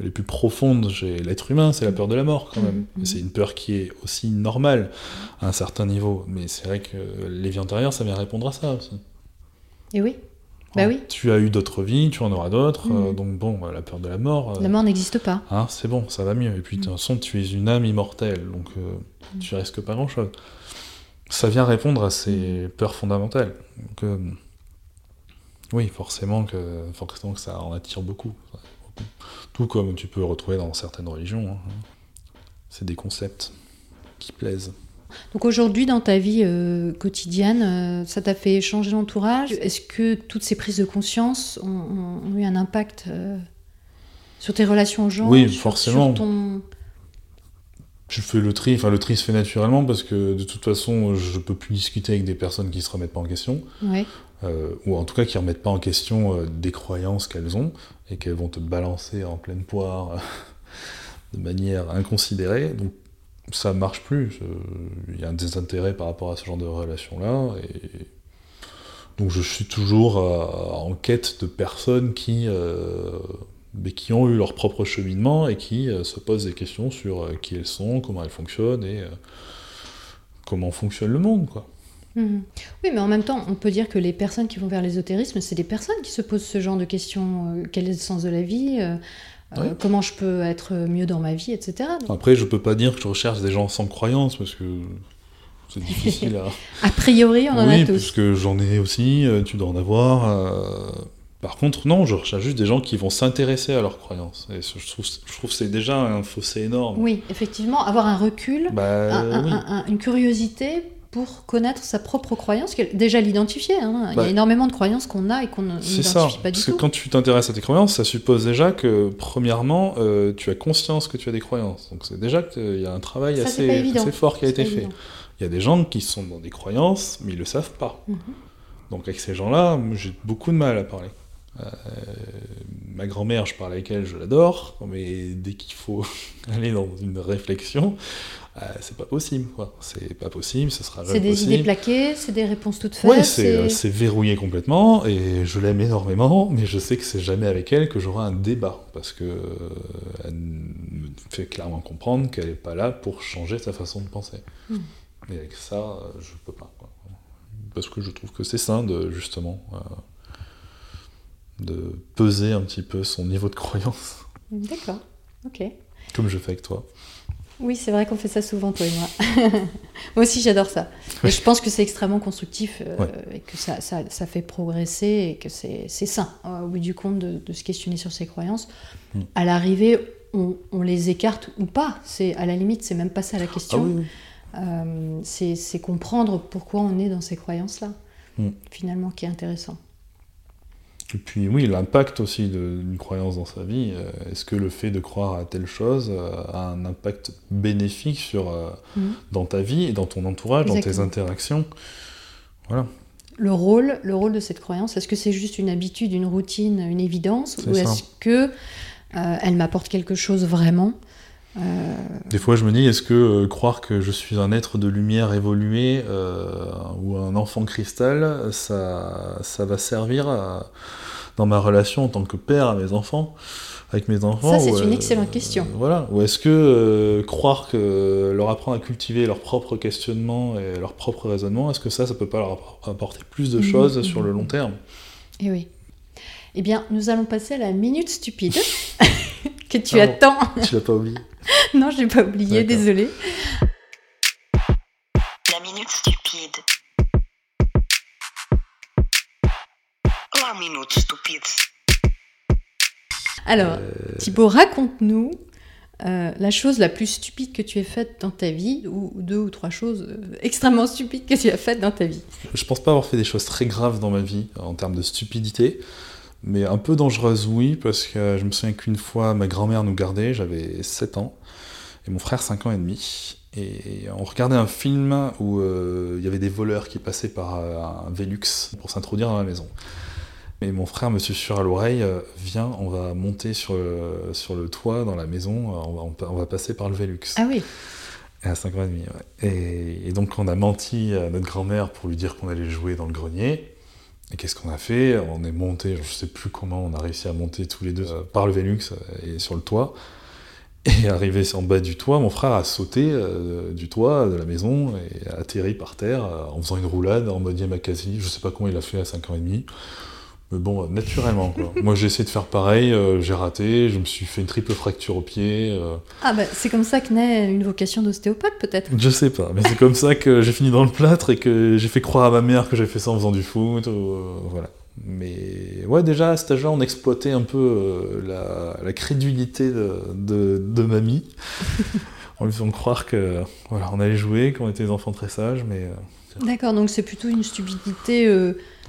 les plus profondes chez l'être humain, c'est la peur de la mort quand même. Mhm. Et C'est une peur qui est aussi normale à un certain niveau, mais c'est vrai que les vies antérieures, ça vient répondre à ça aussi. Et oui, bah oui, Tu as eu d'autres vies, tu en auras d'autres, euh, donc bon, la peur de la mort, euh, la mort n'existe pas. Hein, c'est bon, ça va mieux. Et puis, de toute façon, tu es une âme immortelle, donc euh, tu risques pas grand-chose. Ça vient répondre à ces peurs fondamentales. Donc, oui, forcément que, forcément que ça en attire beaucoup. beaucoup. Tout comme tu peux retrouver dans certaines religions. hein. C'est des concepts qui plaisent. Donc aujourd'hui, dans ta vie euh, quotidienne, euh, ça t'a fait changer d'entourage? Est-ce que toutes ces prises de conscience ont, eu un impact euh, sur tes relations aux gens? Oui, sur- forcément. Sur ton... Je fais le tri, enfin le tri se fait naturellement parce que de toute façon, je peux plus discuter avec des personnes qui se remettent pas en question. Ouais. Euh, ou en tout cas qui remettent pas en question euh, des croyances qu'elles ont et qu'elles vont te balancer en pleine poire euh, <laughs> de manière inconsidérée. Donc ça marche plus. Il y a un désintérêt par rapport à ce genre de relation-là. Et donc je suis toujours en quête de personnes qui, qui ont eu leur propre cheminement et qui se posent des questions sur qui elles sont, comment elles fonctionnent et comment fonctionne le monde, quoi. Mhm. Oui, mais en même temps, on peut dire que les personnes qui vont vers l'ésotérisme, c'est des personnes qui se posent ce genre de questions. euh, quel est le sens de la vie euh, euh, Ouais. Comment je peux être mieux dans ma vie, etc. Donc, Après, je peux pas dire que je recherche des gens sans croyance parce que c'est difficile à. <laughs> a priori, on en oui, a tous. parce que j'en ai aussi, tu dois en avoir. Par contre, non, je recherche juste des gens qui vont s'intéresser à leurs croyances. Et je trouve, je trouve que c'est déjà un fossé énorme. Oui, effectivement, avoir un recul, Bah, un- un- oui. un- un- une curiosité pour connaître sa propre croyance, déjà l'identifier. hein. Il y Bah, a énormément de croyances qu'on a et qu'on ne- n'identifie pas du Parce que tout. quand tu t'intéresses à tes croyances, ça suppose déjà que, premièrement, euh, tu as conscience que tu as des croyances. Donc c'est déjà qu'il y a un travail Ça, assez, assez fort qui a été fait. évident. Il y a des gens qui sont dans des croyances, mais ils le savent pas. Mhm. Donc avec ces gens-là, j'ai beaucoup de mal à parler. Euh, ma grand-mère, je parle avec elle, je l'adore, mais dès qu'il faut <laughs> aller dans une réflexion, euh, c'est pas possible. quoi. C'est pas possible, ce sera C'est des possible. idées plaquées, c'est des réponses toutes faites. Ouais, c'est verrouillé complètement et je l'aime énormément, mais je sais que c'est jamais avec elle que j'aurai un débat parce que euh, elle me fait clairement comprendre qu'elle n'est pas là pour changer sa façon de penser. Mm. Et avec ça, euh, je peux pas. quoi. Parce que je trouve que c'est sain de justement euh, de peser un petit peu son niveau de croyance, D'accord, ok. comme je fais avec toi. Oui, c'est vrai qu'on fait ça souvent, toi et moi. <laughs> moi aussi, j'adore ça. Et je pense que c'est extrêmement constructif euh, Ouais. et que ça, ça, ça fait progresser et que c'est sain, euh, au bout du compte, de, de se questionner sur ses croyances. Mm. À l'arrivée, on, on les écarte ou pas. C'est À la limite, c'est même pas ça la Ah question. oui, oui. Euh, c'est c'est comprendre pourquoi on est dans ces croyances-là, Mm. finalement, qui est intéressant. Et puis oui, l'impact aussi d'une croyance dans sa vie. euh, Est-ce que le fait de croire à telle chose euh, a un impact bénéfique sur, euh, Mhm. dans ta vie et dans ton entourage, dans tes interactions? Voilà. Le rôle, le rôle de cette croyance, est-ce que c'est juste une habitude, une routine, une évidence? Ou est-ce que euh, elle m'apporte quelque chose vraiment? Euh, Des fois, je me dis, est-ce que euh, croire que je suis un être de lumière évolué euh, ou un enfant cristal, ça, ça va servir à- dans ma relation en tant que père à mes enfants avec mes enfants Ça, c'est une excellente question. voilà. Ou est-ce que croire que leur apprendre à cultiver leur propre questionnement et leur propre raisonnement, est-ce que ça, ça peut pas leur apporter plus de Mhm, choses sur le long terme? Eh oui. Eh bien, nous allons passer à la minute stupide <laughs> que tu Ah bon. attends. <laughs> Tu l'as pas oublié <laughs> non, je l'ai pas oublié, désolée. La minute stupide. La minute stupide. Alors, Euh, Thibaut, raconte-nous euh, la chose la plus stupide que tu aies faite dans ta vie, ou ou deux ou trois choses euh, extrêmement stupides que tu as faites dans ta vie. Je pense pas avoir fait des choses très graves dans ma vie en termes de stupidité, mais un peu dangereuses, oui, parce que je me souviens qu'une fois ma grand-mère nous gardait, j'avais 7 ans, et mon frère 5 ans et demi. Et on regardait un film où euh, il y avait des voleurs qui passaient par euh, un Velux pour s'introduire dans la maison. Et mon frère me susurre à l'oreille, euh, viens, on va monter sur le, sur le toit dans la maison, euh, va, on va passer par le Velux. Ah oui, À 5 ans et demi, ouais. Et, et donc on a menti à notre grand-mère pour lui dire qu'on allait jouer dans le grenier. Et qu'est-ce qu'on a fait On est monté, je sais plus comment, on a réussi à monter tous les deux euh, par le Velux euh, et sur le toit. Et <laughs> arrivé en bas du toit, mon frère a sauté euh, du toit de la maison et a atterri par terre en faisant une roulade en mode Yamakasi. Je sais pas comment il a fait à 5 ans et demi. Mais bon, naturellement, quoi. Moi, j'ai essayé de faire pareil, euh, j'ai raté, je me suis fait une triple fracture au pied. euh, ah bah, c'est comme ça que naît une vocation d'ostéopathe peut-être. je sais pas, mais c'est comme ça que j'ai fini dans le plâtre et que j'ai fait croire à ma mère que j'ai fait ça en faisant du foot. ou, euh, voilà. Mais ouais, déjà à cet âge-là, on exploitait un peu la, la crédulité de, de, de mamie. <laughs> en lui faisant croire que voilà, on allait jouer, qu'on était des enfants très sages, mais D'accord, donc c'est plutôt une stupidité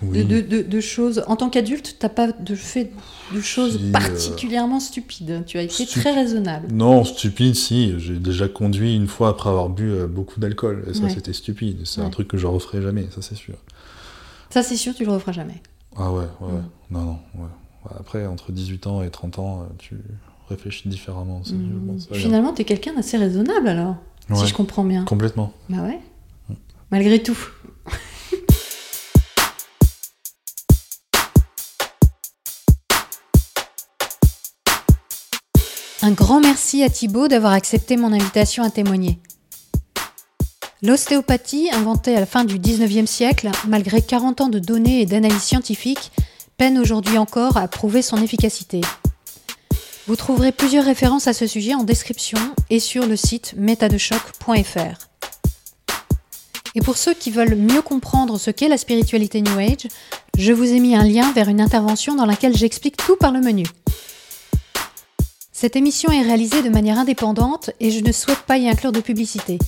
oui. de, de- de- de choses. En tant qu'adulte, t'as pas de fait de choses Si, euh, particulièrement stupides. Tu as été très raisonnable. Non, stupide, si. J'ai déjà conduit une fois après avoir bu euh, beaucoup d'alcool. Et ça, Ouais. c'était stupide. C'est un truc que je referai jamais, ça c'est sûr. Ça, c'est sûr, tu le referas jamais. Ah ouais, ouais. Non, non, ouais. Ouais, Après, entre 18 ans et 30 ans, euh, tu réfléchis différemment aussi, je pense. Ouais, Finalement, t'es quelqu'un d'assez raisonnable alors, si je comprends bien. Complètement. Bah ouais. Malgré tout. Un grand merci à Thibaut d'avoir accepté mon invitation à témoigner. L'ostéopathie, inventée à la fin du 19e siècle, malgré 40 ans de données et d'analyses scientifiques, peine aujourd'hui encore à prouver son efficacité. Vous trouverez plusieurs références à ce sujet en description et sur le site métadechoc.fr. Et pour ceux qui veulent mieux comprendre ce qu'est la spiritualité New Age, Je vous ai mis un lien vers une intervention dans laquelle j'explique tout par le menu. Cette émission est réalisée de manière indépendante et je ne souhaite pas y inclure de publicité.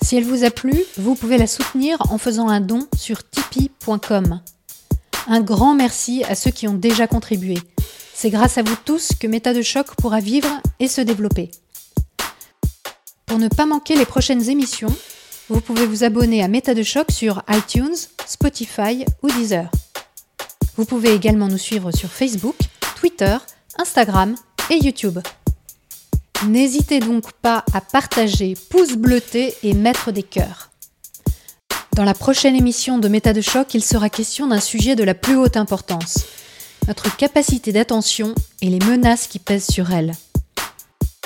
Si elle vous a plu, vous pouvez la soutenir en faisant un don sur tipeee.com. Un grand merci à ceux qui ont déjà contribué. C'est grâce à vous tous que Méta de choc pourra vivre et se développer. Pour ne pas manquer les prochaines émissions, vous pouvez vous abonner à Méta de choc sur iTunes, Spotify ou Deezer. Vous pouvez également nous suivre sur Facebook, Twitter, Instagram et YouTube. N'hésitez donc pas à partager, pouce bleuté et mettre des cœurs. Dans la prochaine émission de Méta de choc, il sera question d'un sujet de la plus haute importance, notre capacité d'attention et les menaces qui pèsent sur elle.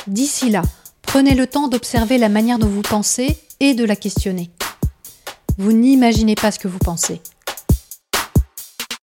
D'ici là, prenez le temps d'observer la manière dont vous pensez et de la questionner. Vous n'imaginez pas ce que vous pensez.